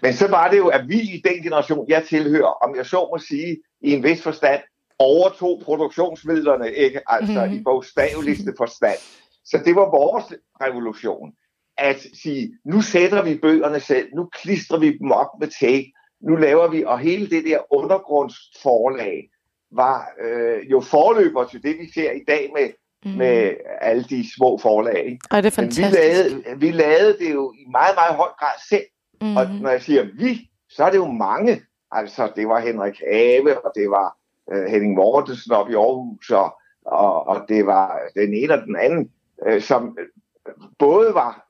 Men så var det jo, at vi i den generation, jeg tilhører, om jeg så må sige, i en vis forstand, overtog produktionsmidlerne, ikke? Altså Mhm. mm-hmm. i bogstaveligste forstand. Så det var vores revolution. At sige, nu sætter vi bøgerne selv, nu klistrer vi dem op med tape, nu laver vi, og hele det der undergrundsforlag var øh, jo forløber til det, vi ser i dag med, Mm. med alle de små forlag. Ikke? Ej, det er Men vi fantastisk. lavede, vi lavede det jo i meget, meget høj grad selv. mm. Og når jeg siger vi, så er det jo mange. Altså, det var Henrik Have, og det var øh, Henning Mortensen op i Aarhus, og, og, og det var den ene og den anden, øh, som både var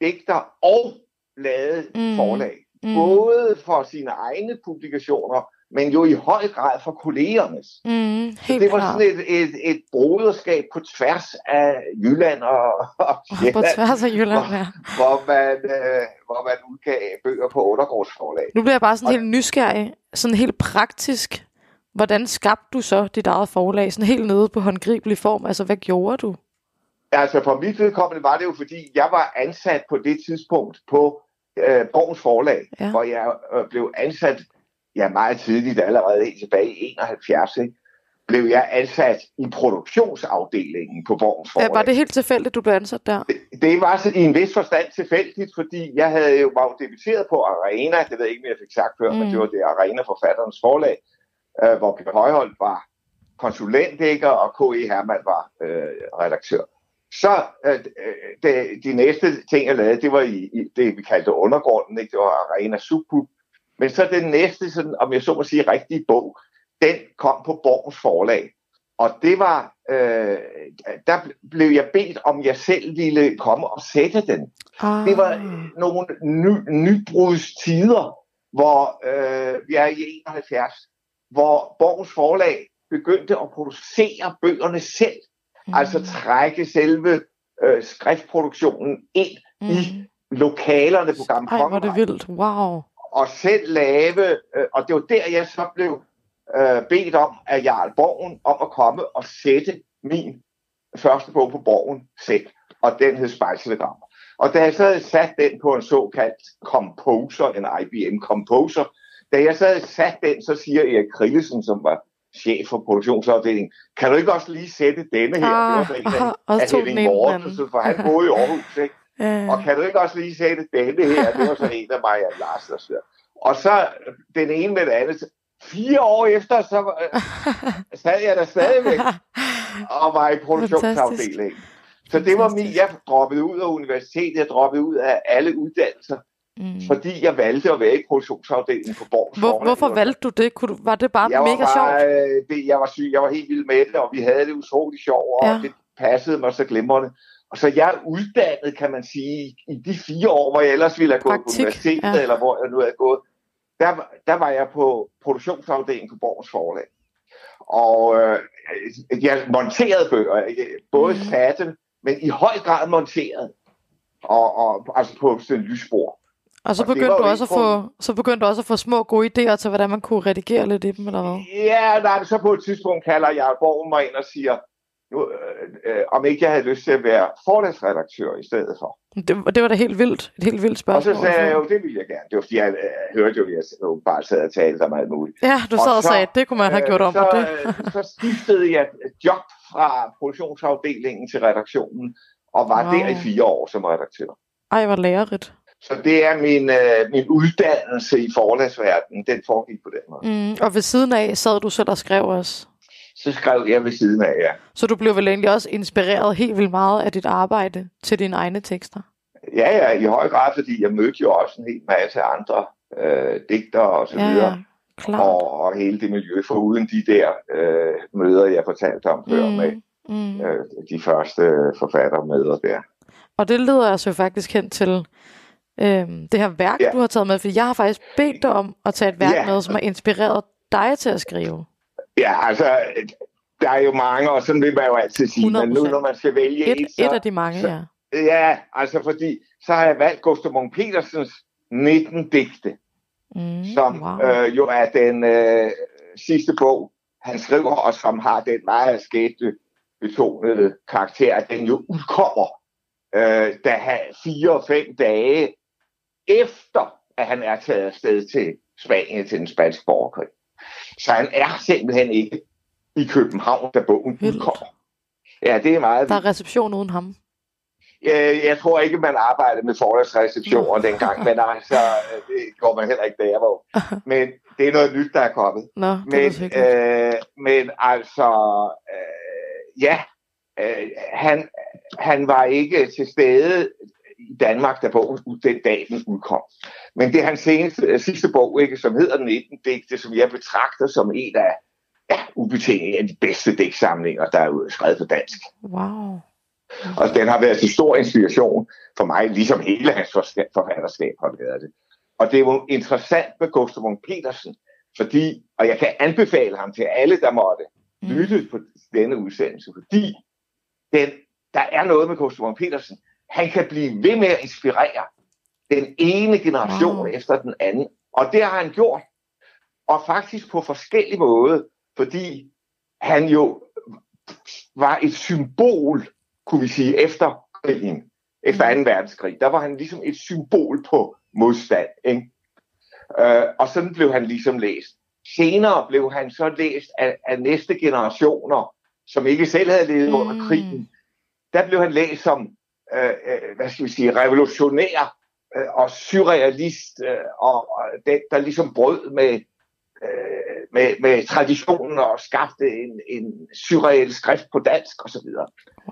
digter og lavede mm. forlag. Mm. Både for sine egne publikationer, men jo i høj grad for kollegernes. Mm, det var klart. sådan et, et, et broderskab på tværs af Jylland og, og *laughs* På Sjælland, tværs af Jylland, ja. hvor man, øh, hvor man udgav bøger på undergårdsforlag. Nu bliver jeg bare sådan Og- helt nysgerrig, sådan helt praktisk. Hvordan skabte du så dit eget forlag, sådan helt nede på håndgribelig form? Altså, hvad gjorde du? Altså for mit vedkommende var det jo, fordi jeg var ansat på det tidspunkt på øh, Borgens Forlag, Ja. hvor jeg øh, blev ansat ja, meget tidligt, allerede helt tilbage i 71, ikke? blev jeg ansat i produktionsafdelingen på Borgens Forlag. Ja, var det helt tilfældigt, du blev ansat der? Det var så i en vis forstand tilfældigt, fordi jeg havde jo var jo debuteret på Arena, det ved jeg ikke, om jeg fik sagt før, mm. men det var det Arena Forfatterens Forlag, øh, hvor Per Højholdt var konsulent, ikke, og K.E. Hermann var øh, redaktør. Så øh, øh, det, de næste ting, jeg lavede, det var i, i det, vi kaldte undergrunden, ikke? det var Arena Subpub. Men så den næste, sådan, om jeg så må sige, rigtige bog, den kom på Borgens Forlag. Og det var, øh, der blev jeg bedt, om jeg selv ville komme og sætte den. Ah. Det var nogle ny, nybrudstider, hvor øh, vi er i 71, hvor Borgens Forlag begyndte at producere bøgerne selv. Mm. Altså trække selve øh, skriftproduktionen ind mm. i lokalerne på Gamle Ej, hvor det vildt. Wow. og selv lave, øh, og det var der, jeg så blev øh, bedt om af Jarl Borgen om at komme og sætte min første bog på Borgen selv, og den hed Spejselegram. Og da jeg så havde sat den på en såkaldt composer, en IBM composer, da jeg så havde sat den, så siger Erik Krillesen, som var chef for produktionsafdelingen, kan du ikke også lige sætte denne her? Ah, det var så en ah, af, også af Henning den Mortensen, anden. for han boede i Aarhus, ikke? Ja, Og kan du ikke også lige sætte denne her? Det var så en af mig og Lars, der. Og så den ene med det andet. Fire år efter, så øh, *laughs* sad jeg der stadigvæk *laughs* og var i produktionsafdelingen. Så det var min, jeg droppede ud af universitetet, jeg droppede ud af alle uddannelser, Mm. fordi jeg valgte at være i produktionsafdelingen på Borgs Hvor, hvorfor valgte du det? Kunne du, var det bare jeg mega var bare, sjovt? øh, Det, jeg var syg, jeg var helt vild med det, og vi havde det utroligt sjovt, og Ja. ja. det passede mig så glimrende. Og så jeg er uddannet, kan man sige, i de fire år, hvor jeg ellers ville have gået Praktik, på universitetet, ja. eller hvor jeg nu havde gået, der, var- der var jeg på produktionsafdelingen på Borgens Forlag. Og øh, jeg monterede bøger, både mm. satte, men i høj grad monteret. Og, og altså på sådan en lysspor. Og så og begyndte du også at få, så begyndte du også at få små gode idéer til, hvordan man kunne redigere lidt i dem, eller hvad? Ja, nej, så på et tidspunkt kalder jeg Borg mig ind og siger, nu, øh, øh, om ikke jeg havde lyst til at være forlagsredaktør i stedet for. Det, det var da helt vildt. Et helt vildt Og spørgsmål. så sagde jeg jo, det ville jeg gerne. Det var fordi, jeg øh, hørte jo, at jeg jo bare sad og talte om alt muligt. Ja, du sad og, Og så, sagde, det kunne man have gjort om. så, og det. øh, så skiftede jeg job fra produktionsafdelingen til redaktionen, og var wow. der i fire år som redaktør. Ej, hvor lærerigt. Så det er min, øh, min uddannelse i forlagsverdenen, den foregik på den måde. Mm, og ved siden af sad du selv og skrev også. Så skrev jeg ved siden af, ja. Så du blev vel egentlig også inspireret helt vildt meget af dit arbejde til dine egne tekster. Ja, ja, i høj grad, fordi jeg mødte jo også en hel masse andre øh, digtere og så Ja, videre. ja, klart. Og, og hele det miljø, for uden de der øh, møder, jeg fortalte om før Mm, med mm. øh, de første forfattermøder der. Og det leder os jo faktisk hen til øhm, det her værk, Ja. du har taget med. For jeg har faktisk bedt dig om at tage et værk Ja. med, som har inspireret dig til at skrive. Ja, altså, øh, der er jo mange, og sådan vil man jo altid sige, men nu 100%. når man skal vælge Et, et, så, et af de mange, så- ja. Ja, altså fordi, så har jeg valgt Gustav Munk Petersens 19 digte, Mm, som wow. øh, jo er den øh, sidste bog, han skriver, og som har den meget skæbne betonede karakter, at den jo udkommer, øh, da han fire-fem dage efter, at han er taget afsted til Spanien til den spanske borgerkrig. Så han er simpelthen ikke i København, da bogen Vildt. udkommer. Ja, det er meget Der er reception uden ham. Øh, jeg tror ikke, man arbejdede med forlagsreceptioner dengang, men altså, det går man heller ikke, da jeg var. Men det er noget nyt, der er kommet. Nå, Men, øh, men altså, øh, ja, øh, han, han var ikke til stede i Danmark, da bogen den dag, den udkom. Men det er hans seneste, øh, sidste bog, ikke, som hedder 19 digte, som jeg betragter som en af ja, ubetinget af de bedste digtsamlinger, der er skrevet på dansk. Wow. Og den har været til stor inspiration for mig, ligesom hele hans forfatterskab har været det. Og det er jo interessant med Gustav Munk Petersen, fordi, og jeg kan anbefale ham til alle, der måtte Mm. lytte på denne udsendelse, fordi den, der er noget med Gustav Munk Petersen. Han kan blive ved med at inspirere den ene generation Wow. efter den anden. Og det har han gjort. Og faktisk på forskellige måder, fordi han jo var et symbol, kunne vi sige, efter krigen, efter 2. verdenskrig. Der var han ligesom et symbol på modstand. Ikke? Øh, og sådan blev han ligesom læst. Senere blev han så læst af, af næste generationer, som ikke selv havde levet mm. under Mm. krigen. Der blev han læst som, øh, øh, hvad skal vi sige, revolutionær øh, og surrealist, øh, og, den, der ligesom brød med, øh, med, med traditionen og skabte en, en surreal skrift på dansk osv.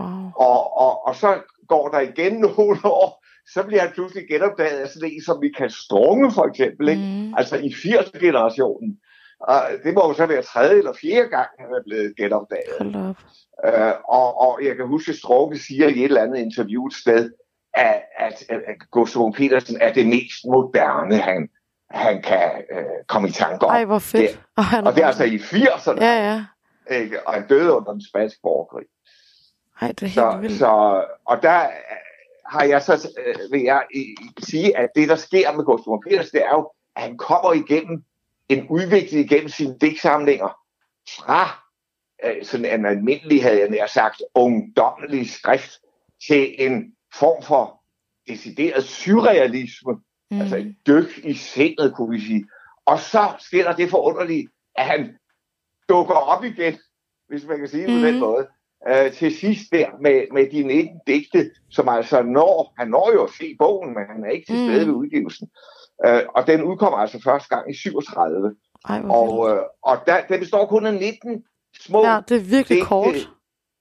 Wow. Og, og, og så går der igen *laughs* nogle år, så bliver han pludselig genopdaget af sådan en som Michael Strunge for eksempel, ikke? Mm. altså i 80'er-generationen. Og det må jo så være tredje eller fjerde gang, han er blevet genopdaget. Øh, og, og jeg kan huske, at Strunge siger i et eller andet interview et sted, at, at, at, at Gustav Petersen er det mest moderne, han, han kan øh, komme i tanke om. Ej, hvor fedt. Det, Og, han og det er altså i 80'erne, Ja, ja. ikke? og han døde under den spanske borgerkrig. Ej, det er helt Så, vildt. så, og der øh, har jeg så, øh, vil jeg i- sige, at det, der sker med Gustav Petersen, det er jo, at han kommer igennem en udvikling gennem sine digtsamlinger fra øh, sådan en almindelig, havde jeg nær sagt, ungdommelig skrift til en form for decideret surrealisme, mm. altså et dyk i sindet, kunne vi sige. Og så sker der det forunderlige, at han dukker op igen, hvis man kan sige det mm. på den måde, øh, til sidst der med, med de 19 digte, som altså når, han når jo at se bogen, men han er ikke til stede mm. ved udgivelsen. Øh, og den udkommer altså første gang i 37. Ej, og øh, og der, den består kun af 19 små Ja, det er virkelig digte, kort.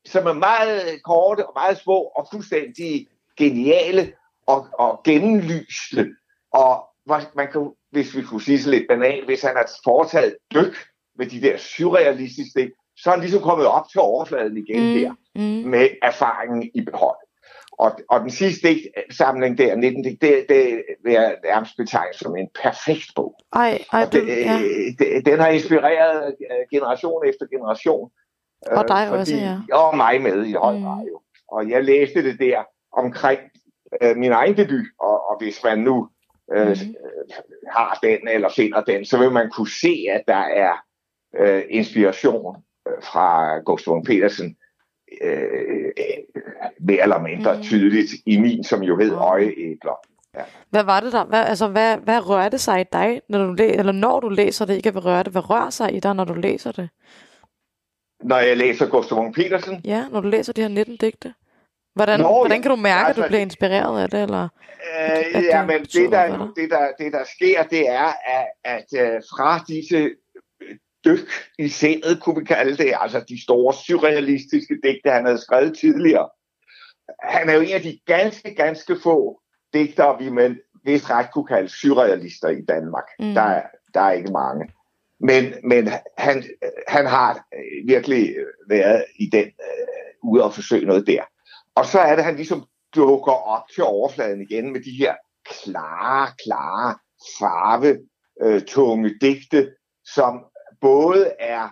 som er meget korte og meget små og fuldstændig geniale og, og gennemlyste. Og man kan, hvis vi kunne sige så lidt banalt, hvis han har foretaget dyk med de der surrealistiske ting, så er han ligesom kommet op til overfladen igen mm. der Mm. med erfaringen i behold. Og, og den sidste digtsamling der, 19 digt, det, det vil jeg nærmest betegne som en perfekt bog. Ej, ej, det, det, ja. det, den har inspireret øh, generation efter generation. Og Øh, dig også, ja. Og mig med i høj Mm. grad jo. Og jeg læste det der omkring øh, min egen debut, og, og hvis man nu øh, mm. har den eller finder den, så vil man kunne se, at der er øh, inspiration øh, fra Gustav Petersen øh, øh, mere eller mindre Mm. tydeligt i min, som jo hed. Øjeæbler. Hvad var det der? Hvad, altså, hvad, hvad rørte sig i dig, når du, læ- eller når du læser det? Ikke hvad rørte det. Hvad rører sig i dig, når du læser det? Når jeg læser Gustav Petersen, Ja, når du læser de her 19 digte. Hvordan, Nå, hvordan ja. kan du mærke, at du Altså, bliver inspireret af det? Eller? Øh, at ja, det men betyder det der, det, der, det, der sker, det er, at, at øh, fra disse dyk i sindet, kunne vi kalde det, altså de store surrealistiske digte, han havde skrevet tidligere. Han er jo en af de ganske, ganske få digtere, vi med vist ret kunne kalde surrealister i Danmark. Mm. Der, er, der er ikke mange. Men, men han, han har virkelig været i den øh, ude og forsøge noget der. Og så er det, han ligesom dukker op til overfladen igen med de her klare, klare, farve, øh, tunge digte, som både er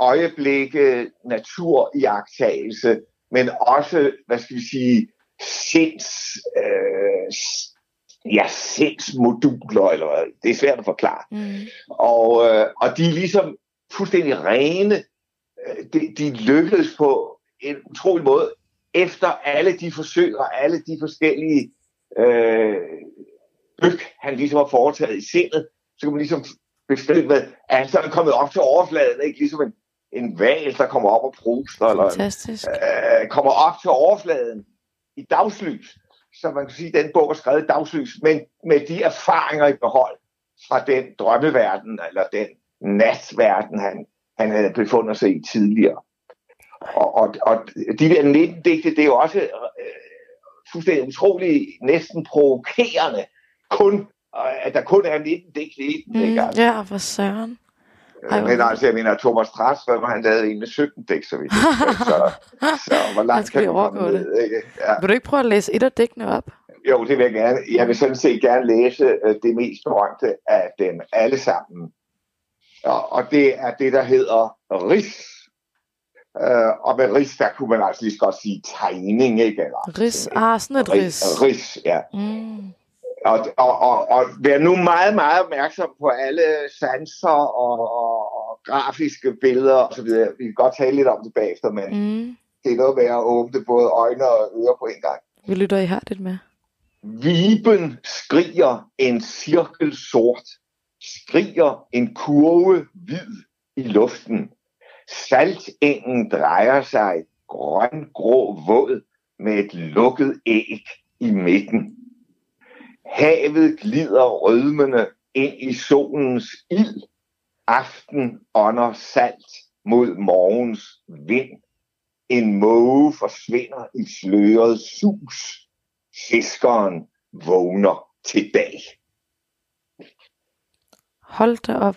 øjeblikke, natur i agtagelse, men også, hvad skal vi sige, sinds, øh, ja, sindsmoduler, eller hvad. det er svært at forklare. Mm. Og, øh, og de er ligesom fuldstændig rene. Øh, De, de lykkedes på en utrolig måde, efter alle de forsøg og alle de forskellige øh, dyk, han ligesom har foretaget i sindet, så kan man ligesom beskrive, at han så er kommet op til overfladen, ikke ligesom en, en val, der kommer op og pruster, eller øh, kommer op til overfladen i dagslys. Så man kan sige, at den bog er skrevet i dagslys, men med de erfaringer i behold fra den drømmeverden, eller den natverden, han, han havde befundet sig i tidligere. Og, og, og de der 19 digte, det er jo også øh, fuldstændig utrolig, næsten provokerende, kun, øh, at der kun er 19 digte i den. Mm. Ja, for søren. Ej, hvor men altså, jeg mener, Thomas Strasberg, han lavede en med 17 digte, så vidt så, *laughs* så hvor langt skal kan man komme overgå ned, ikke? Ja. Vil du ikke prøve at læse et af digtene op? Jo, det vil jeg gerne. Jeg vil sådan set gerne læse øh, det mest berømte af dem alle sammen. Og, og det er det, der hedder ris. Øh, og med ris, der kunne man altså lige så godt sige tegning, ikke? Eller, Ris. Ah, sådan et ris. Ris, ja. Mm. Og, og, og, og vær nu meget, meget opmærksom på alle sanser og, og, og grafiske billeder videre. Vi kan godt tale lidt om det bagefter, men Mm. det er noget med at åbne både øjne og ører på en gang. Vi lytter ihærdigt med. Viben skriger en cirkel sort, skriger en kurve hvid i luften. Saltengen drejer sig grøn-grå våd med et lukket æg i midten. Havet glider rødmende ind i solens ild. Aften ånder salt mod morgens vind. En måge forsvinder i sløret sus. Fiskeren vågner til dag. Hold da op.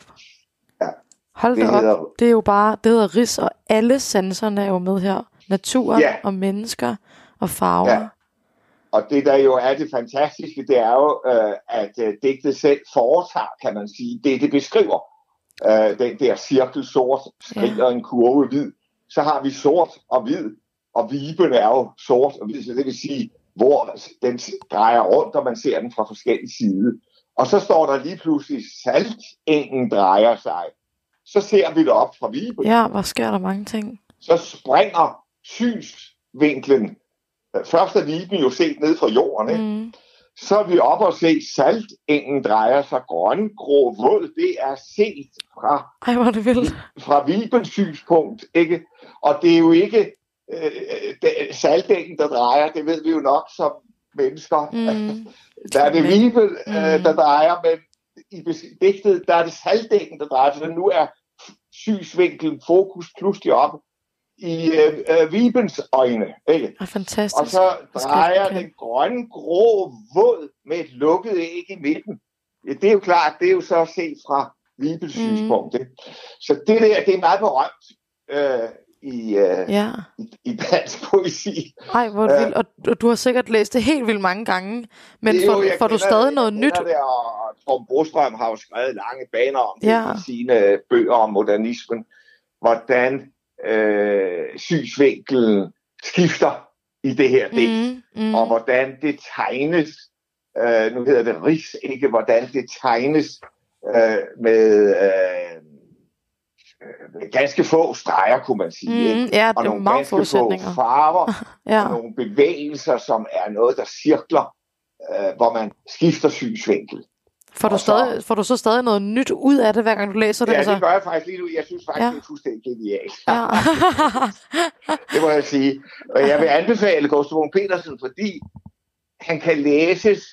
Ja. Hold da Det op. hedder- Det er jo bare, det hedder ris, og alle sanserne er jo med her. Naturen Ja. og mennesker og farver. Ja. Og det, der jo er det fantastiske, det er jo, øh, at øh, digtet selv foretager, kan man sige, det, det beskriver. Øh, den der cirkel sort skriger en kurve hvid. Så har vi sort og hvid, og viben er jo sort og hvid, så det vil sige, hvor den drejer rundt, og man ser den fra forskellige sider. Og så står der lige pludselig, saltengen drejer sig. Så ser vi det op fra Vibe. Ja, hvor sker der mange ting. Så springer synsvinklen. Først er Viben jo set ned fra jorden, ikke? Mm. så er vi op og se, saltengen drejer sig grøn, grå, våd. Det er set fra, Ej, hvor det vildt. fra Vibens synspunkt. Ikke? Og det er jo ikke øh, det, saltengen, der drejer, det ved vi jo nok som mennesker. Mm. *laughs* Der er det Viben, øh, Mm. der drejer, men i digtet, der er det saltengen, der drejer. Så nu er synsvinkelen fokus pludselig op i øh, øh, Vibens øjne. Ikke? Ej, fantastisk. Og så drejer Okay. den grønne, grå våd med et lukket æg i midten. Ja, det er jo klart, det er jo så set fra Vibels Mhm. mm. synspunkt. Ikke? Så det der, det er meget berømt øh, i, øh, Ja. i, i dansk poesi. Ej, hvor det Ja. vildt. Og, og du har sikkert læst det helt vildt mange gange. Men Det får, jo, jeg får du stadig det, noget nyt? Det, og Torben Brostrøm har jo skrevet lange baner om det Ja. i sine bøger om modernismen. Hvordan øh, synsvinkelen skifter i det her digt. Mm, mm. og hvordan det tegnes, øh, nu hedder det ris, ikke hvordan det tegnes øh, med, øh, øh, med ganske få streger, kunne man sige. Mm, ikke? ja, Og nogle ganske få farver, *laughs* Ja. og nogle bevægelser, som er noget, der cirkler, øh, hvor man skifter synsvinkel. Får du, så- stadig, får du så stadig noget nyt ud af det, hver gang du læser det? Ja, altså? det gør jeg faktisk lige nu. Jeg synes faktisk, Ja. ja. det er fuldstændig genialt. Ja. *laughs* Det må jeg sige. Og jeg vil anbefale Gustav Petersen, fordi han kan læses,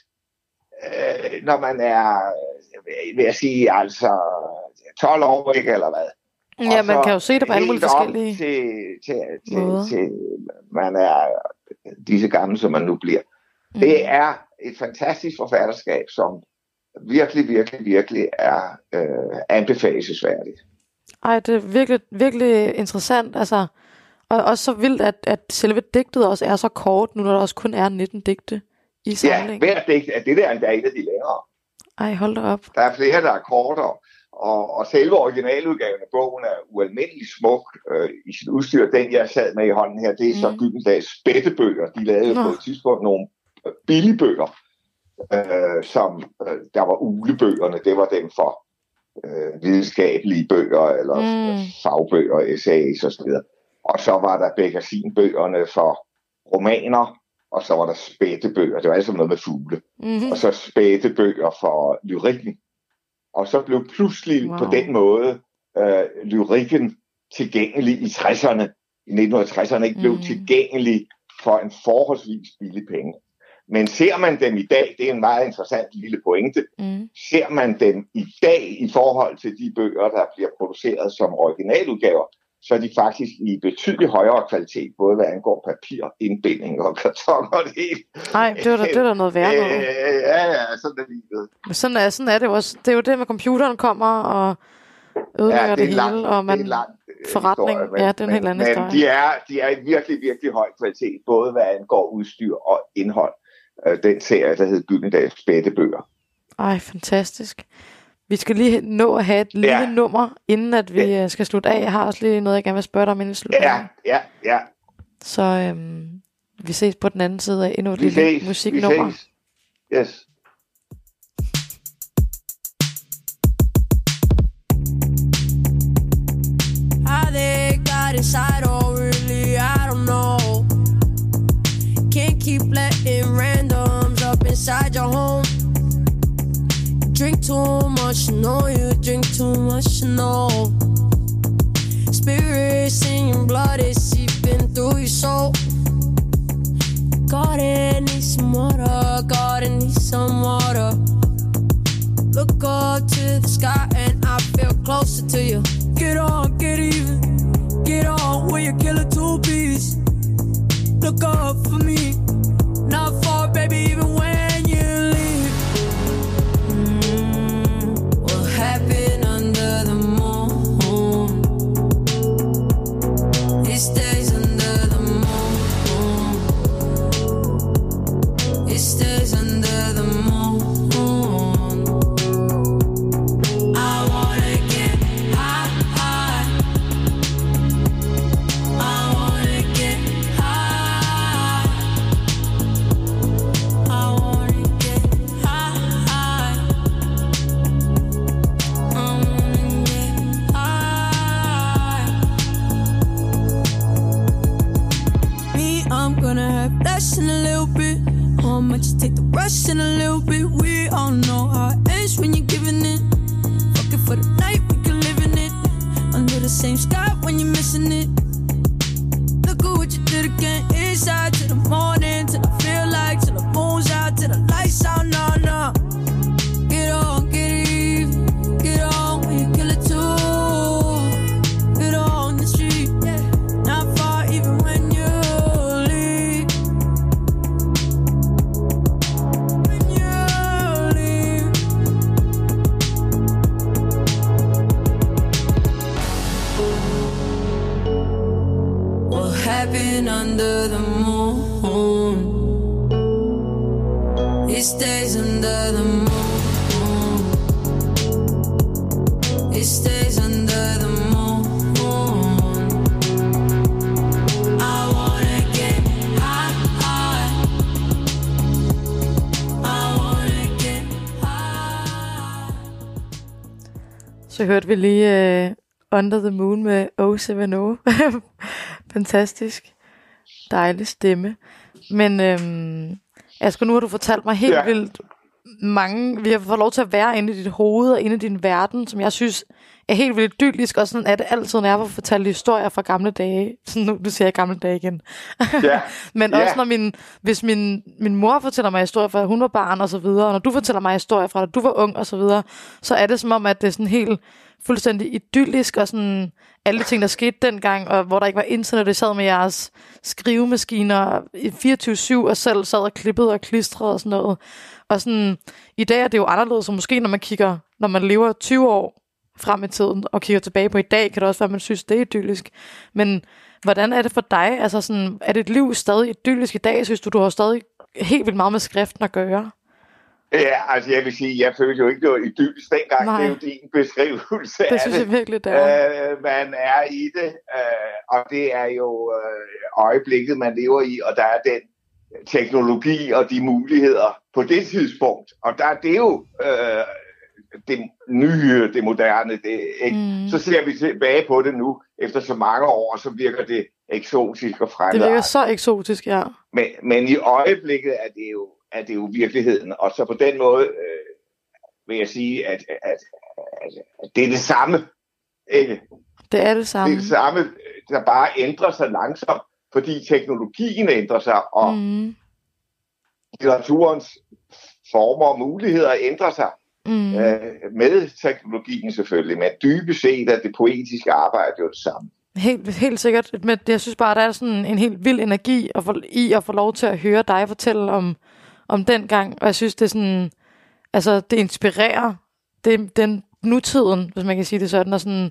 øh, når man er, øh, vil jeg sige, altså 12 år, ikke, eller hvad. ja, Og man så kan jo se det på alle mulige forskellige... Til, til, til, måder. til, man er disse gamle, som man nu bliver. Mm. Det er et fantastisk forfatterskab, som virkelig, virkelig, virkelig er øh, anbefalesværdigt. Ej, det er virkelig, virkelig interessant. Altså, og også så vildt, at, at selve digtet også er så kort, nu når der også kun er 19 digte i Ja, samlingen. hver digt er det der er endda et af de længere. Ej, hold da op. Der er flere, der er kortere, og, og selve originaludgaven af bogen er ualmindelig smuk øh, i sit udstyr. Den, jeg sad med i hånden her, det er så Mm. Gyldendals spættebøger. De lavede Nå. på et tidspunkt nogle øh, billige bøger, øh, som øh, der var ulebøgerne. Det var dem for øh, videnskabelige bøger, eller Mm. fagbøger, essays osv. Og så var der Bekkersin-bøgerne for romaner, og så var der spættebøger. Det var altså noget med fugle Mm-hmm. og så spæde bøger for lyrikken. Og så blev pludselig Wow. på den måde øh, lyrikken tilgængelig i 60'erne. I 1960'erne ikke blev Mm. mm. tilgængelig for en forholdsvis billig penge. Men ser man dem i dag, det er en meget interessant lille pointe, Mm. ser man dem i dag i forhold til de bøger, der bliver produceret som originaludgaver, så er de faktisk i betydelig højere kvalitet, både hvad angår papir, indbinding og karton og det hele. Ej, det var da, det var da noget værre noget. Øh, ja, ja, sådan er livet. Men sådan er, sådan er det jo også. Det er jo det med computeren kommer og ødelægger Ja, det, lang- hele, og man... det er lang, øh, forretning. historie, Ja, det er en helt anden men historie. de er, de er i virkelig, virkelig høj kvalitet, både hvad angår udstyr og indhold. Øh, Den serie, der hedder Gyldendals Spættebøger. Ej, fantastisk. Vi skal lige nå at have et lille Ja. nummer, inden at vi øh, skal slutte af. Jeg har også lige noget, jeg gerne vil spørge dig om inden slutningen. Ja, ja, ja. Så øhm, vi ses på den anden side af endnu et Vi lille ses. musiknummer. Vi ses. Yes. How they got inside, inside your home. Drink too much, you know you drink too much, you know. Spirits in your blood is seeping through your soul. Garden needs some water, garden needs some water. Look up to the sky and I feel closer to you. Get on, get even. Get on with your killer two piece. Look up for me. Not hørte vi lige uh, Under the Moon med O7O. *laughs* Fantastisk. Dejlig stemme. Men øhm, Asger, nu har du fortalt mig helt ja. vildt mange... Vi har fået lov til at være inde i dit hoved og inde i din verden, som jeg synes er helt vildt idyllisk, og sådan er det altid, når jeg får fortalt historier fra gamle dage. Sådan nu, du siger jeg gamle dage igen. Ja. *laughs* Men Ja. også når min, hvis min, min mor fortæller mig historier fra, da hun var barn og så videre, og når du fortæller mig historier fra, da du var ung og så videre, så er det som om, at det er sådan helt fuldstændig idyllisk, og sådan alle de ting, der skete dengang, og hvor der ikke var internet, det sad med jeres skrivemaskiner i 24-7, og selv sad og klippede og klistrede og sådan noget. Og sådan, i dag er det jo anderledes, så måske når man kigger, når man lever 20 år frem i tiden, og kigger tilbage på i dag, kan det også være, at man synes, det er idyllisk. Men hvordan er det for dig? Altså sådan, er dit liv stadig idyllisk i dag, synes du, du har stadig helt vildt meget med skriften at gøre? Ja, altså jeg vil sige, jeg følte jo ikke, det var idyllisk dengang. Nej. Det er jo din beskrivelse Det af synes jeg virkelig, det er. Øh, man er i det, øh, og det er jo øh, øjeblikket, man lever i, og der er den teknologi og de muligheder på det tidspunkt. Og der er det jo øh, det nye, det moderne. Det, ikke? Mm. Så ser vi tilbage på det nu, efter så mange år, så virker det eksotisk og Det fremmed. virker så eksotisk, ja. Men, men i øjeblikket er det jo, er det jo virkeligheden. Og så på den måde øh, vil jeg sige, at, at, at, at det er det samme. Ikke? Det er det Det er samme. det samme, der bare ændrer sig langsomt, fordi teknologien ændrer sig, og. Mm. litteraturens former og muligheder ændrer sig Mm. øh, med teknologien selvfølgelig. Men dybest set er det poetiske arbejde jo det samme. Helt, helt sikkert. Men jeg synes bare, der er sådan en helt vild energi at få, i at få lov til at høre dig fortælle om, om den gang. Og jeg synes, det er sådan, altså det inspirerer det, den nutiden, hvis man kan sige det sådan, og sådan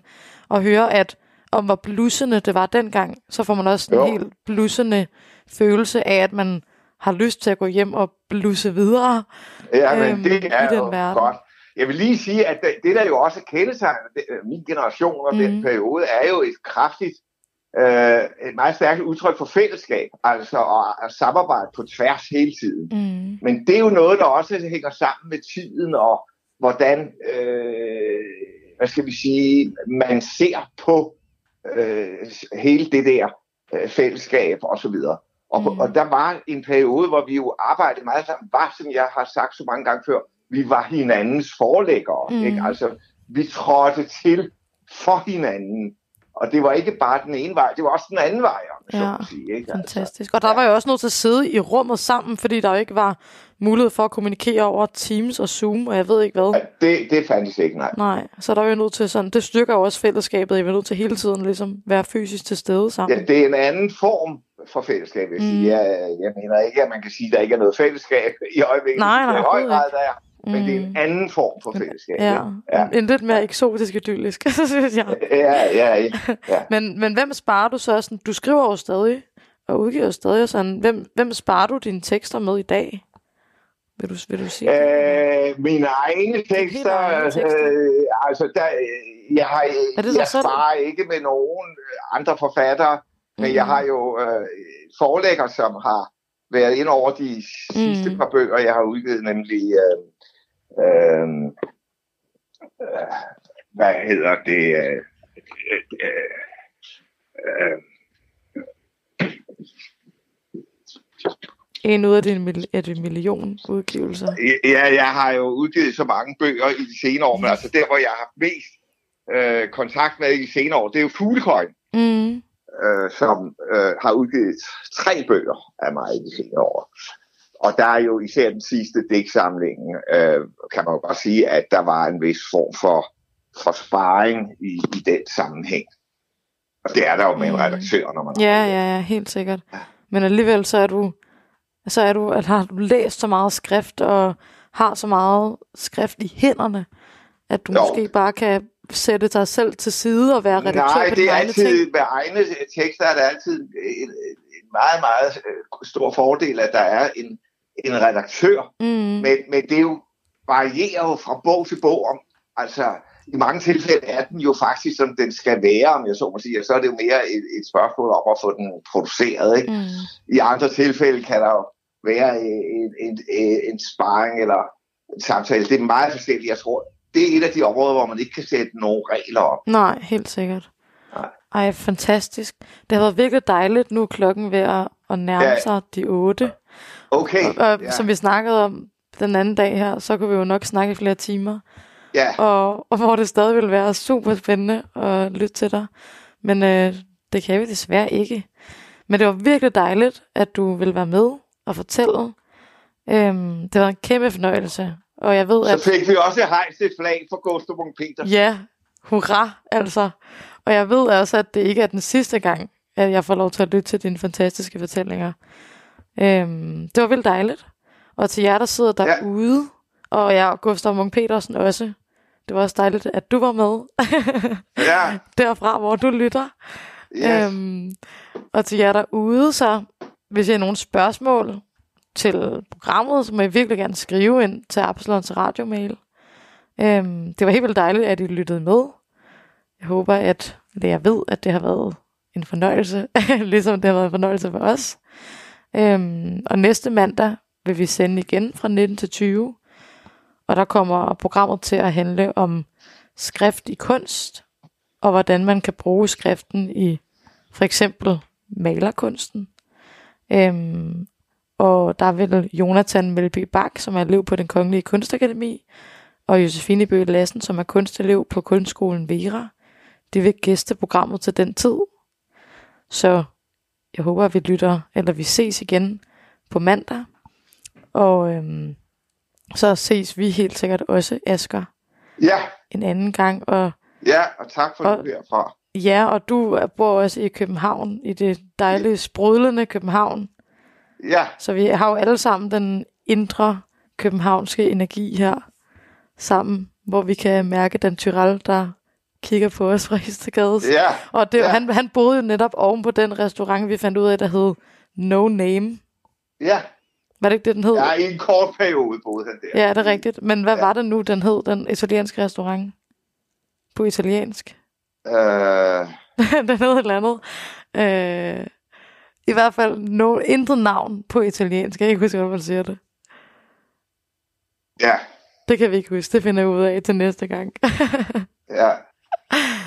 at høre, at om hvor blussende det var dengang, så får man også en helt blussende følelse af, at man har lyst til at gå hjem og blusse videre. Ja, men Øhm, det i er den jo verden. godt. Jeg vil lige sige, at det, der jo også kendetegner det- øh, min generation og mm. den periode, er jo et kraftigt, øh, et meget stærkt udtryk for fællesskab, altså at, at samarbejde på tværs hele tiden. Mm. Men det er jo noget, der også hænger sammen med tiden og hvordan, øh, hvad skal vi sige, man ser på øh, hele det der øh, fællesskab og så videre. Og, mm. og der var en periode, hvor vi jo arbejdede meget sammen, var, som jeg har sagt så mange gange før, vi var hinandens forlæggere. Mm. Ikke? Altså, vi trådte til for hinanden. Og det var ikke bare den ene vej, det var også den anden vej, om Ja, så sige. Ikke? Fantastisk. Og der var jo også nødt til at sidde i rummet sammen, fordi der jo ikke var mulighed for at kommunikere over Teams og Zoom, og jeg ved ikke hvad. Altså, det, det fandtes ikke, nej. Nej, så der er jo nødt til sådan, det styrker jo også fællesskabet, I er nødt til hele tiden ligesom være fysisk til stede sammen. Ja, det er en anden form for fællesskab, jeg. Mm. Jeg, jeg mener ikke, at man kan sige, at der ikke er noget fællesskab i øjeblikket. Nej, nej, Det er i høj grad, der er. Men det er en Mm. anden form for fællesskab. Ja, ja. ja. En, lidt mere eksotisk idyllisk, *laughs* synes jeg. Ja, ja, ja. ja. *laughs* Men, men hvem sparer du så? Sådan, du skriver jo stadig, og udgiver stadig. Sådan, hvem, hvem sparer du dine tekster med i dag? Vil du, vil du sige det? Øh, mine egne tekster, egne tekster. øh, altså der, jeg, har, Er det jeg selv? sparer ikke med nogen øh, andre forfattere, men Mm. jeg har jo øh, forlægger, som har været ind over de sidste Mm. par bøger, jeg har udgivet, nemlig øh, øh, øh, hvad hedder det? Øh, øh, øh, en ud af mil- af dine million udgivelser. Ja, jeg har jo udgivet så mange bøger i de senere år, men altså der, hvor jeg har haft mest øh, kontakt med i de senere år, det er jo Fuglekøjen, Mm. øh, som øh, har udgivet tre bøger af mig i de senere år. Og der er jo især den sidste digtsamling, øh, kan man jo bare sige, at der var en vis form for, for sparring i, i den sammenhæng. Og det er der jo med en Mm. redaktør, når man Ja, ja, ja, helt sikkert. Men alligevel så er du, så er du, at har du læst så meget skrift og har så meget skrift i hænderne, at du Jo. måske bare kan sætte dig selv til side og være redaktør Nej, på det er altid, ting. med egne tekster er det altid en, en meget, meget øh, stor fordel, at der er en, en redaktør. Mm. Men, men det er jo, varierer jo fra bog til bog. Om, altså, i mange tilfælde er den jo faktisk, som den skal være, om jeg så må sige, og så er det jo mere et, et spørgsmål om at få den produceret. Ikke? Mm. I andre tilfælde kan der jo være en, en, en, en sparring eller en samtale. Det er meget forskelligt. Jeg tror, det er et af de områder, hvor man ikke kan sætte nogle regler op. Nej, helt sikkert. Nej. Ej, fantastisk. Det har været virkelig dejligt. Nu er klokken ved at, nærme Ja. sig de otte. Okay. Og, og ja. som vi snakkede om den anden dag her, så kunne vi jo nok snakke i flere timer. ja. og, og hvor det stadig vil være super spændende at lytte til dig. Men øh, det kan vi desværre ikke. Men det var virkelig dejligt, at du vil være med og fortælle. Øhm, det var en kæmpe fornøjelse. Og jeg ved, at... Så fik vi også hejst et flag for Gustav Munk Petersen. Ja, hurra, altså. Og jeg ved også, at det ikke er den sidste gang, at jeg får lov til at lytte til dine fantastiske fortællinger. Øhm, det var vildt dejligt. Og til jer, der sidder Ja. derude, og jeg og Gustav Munk Petersen også, det var også dejligt, at du var med. *laughs* Ja, Derfra, hvor du lytter. yes. Øhm, og til jer derude, så hvis I har nogle spørgsmål til programmet, så må I virkelig gerne skrive ind til Absalons radiomail. Øhm, det var helt vildt dejligt, at I lyttede med. Jeg håber, at eller jeg ved, at det har været en fornøjelse, *laughs* ligesom det har været en fornøjelse for os. Øhm, og næste mandag vil vi sende igen fra 19 til 20. Og der kommer programmet til at handle om skrift i kunst, og hvordan man kan bruge skriften i for eksempel malerkunsten. Øhm, og der vil Jonathan Melby Bak, som er elev på den kongelige kunstakademi, og Josefine Bøge Lassen, som er kunstelev på kunstskolen Vera. De vil gæste programmet til den tid. Så jeg håber, at vi lytter, eller vi ses igen på mandag. Og øhm, så ses vi helt sikkert også, Asger, Ja, en anden gang. Og ja, og tak for Og- det herfra. Ja, og du bor også i København, i det dejlige, sprudlende København. Ja, Så vi har jo alle sammen den indre københavnske energi her sammen, hvor vi kan mærke den Tyrell, der kigger på os fra Istegades. ja, Og det, ja. han, han boede jo netop oven på den restaurant, vi fandt ud af, der hed No Name. ja. Var det ikke det, den hed? Ja, i en kort periode boede han der. Ja, det er rigtigt. Men hvad Ja. var det nu, den hed, den italienske restaurant? På italiensk. Øh, *laughs* den hed et eller andet. Øh, I hvert fald no, intet navn på italiensk. Jeg kan ikke huske, hvordan man siger det. ja, Det kan vi ikke huske. Det finder jeg ud af til næste gang. *laughs* ja.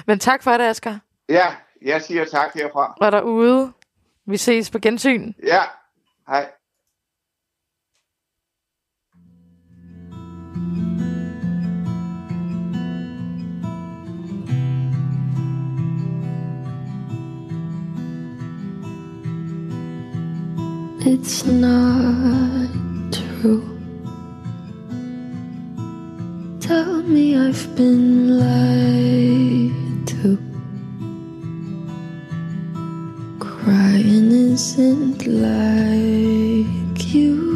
Men tak for det, Asger. Ja, jeg siger tak herfra. Og derude. Vi ses på gensyn. Ja, hej. It's not true. Tell me I've been lied cry innocent like you.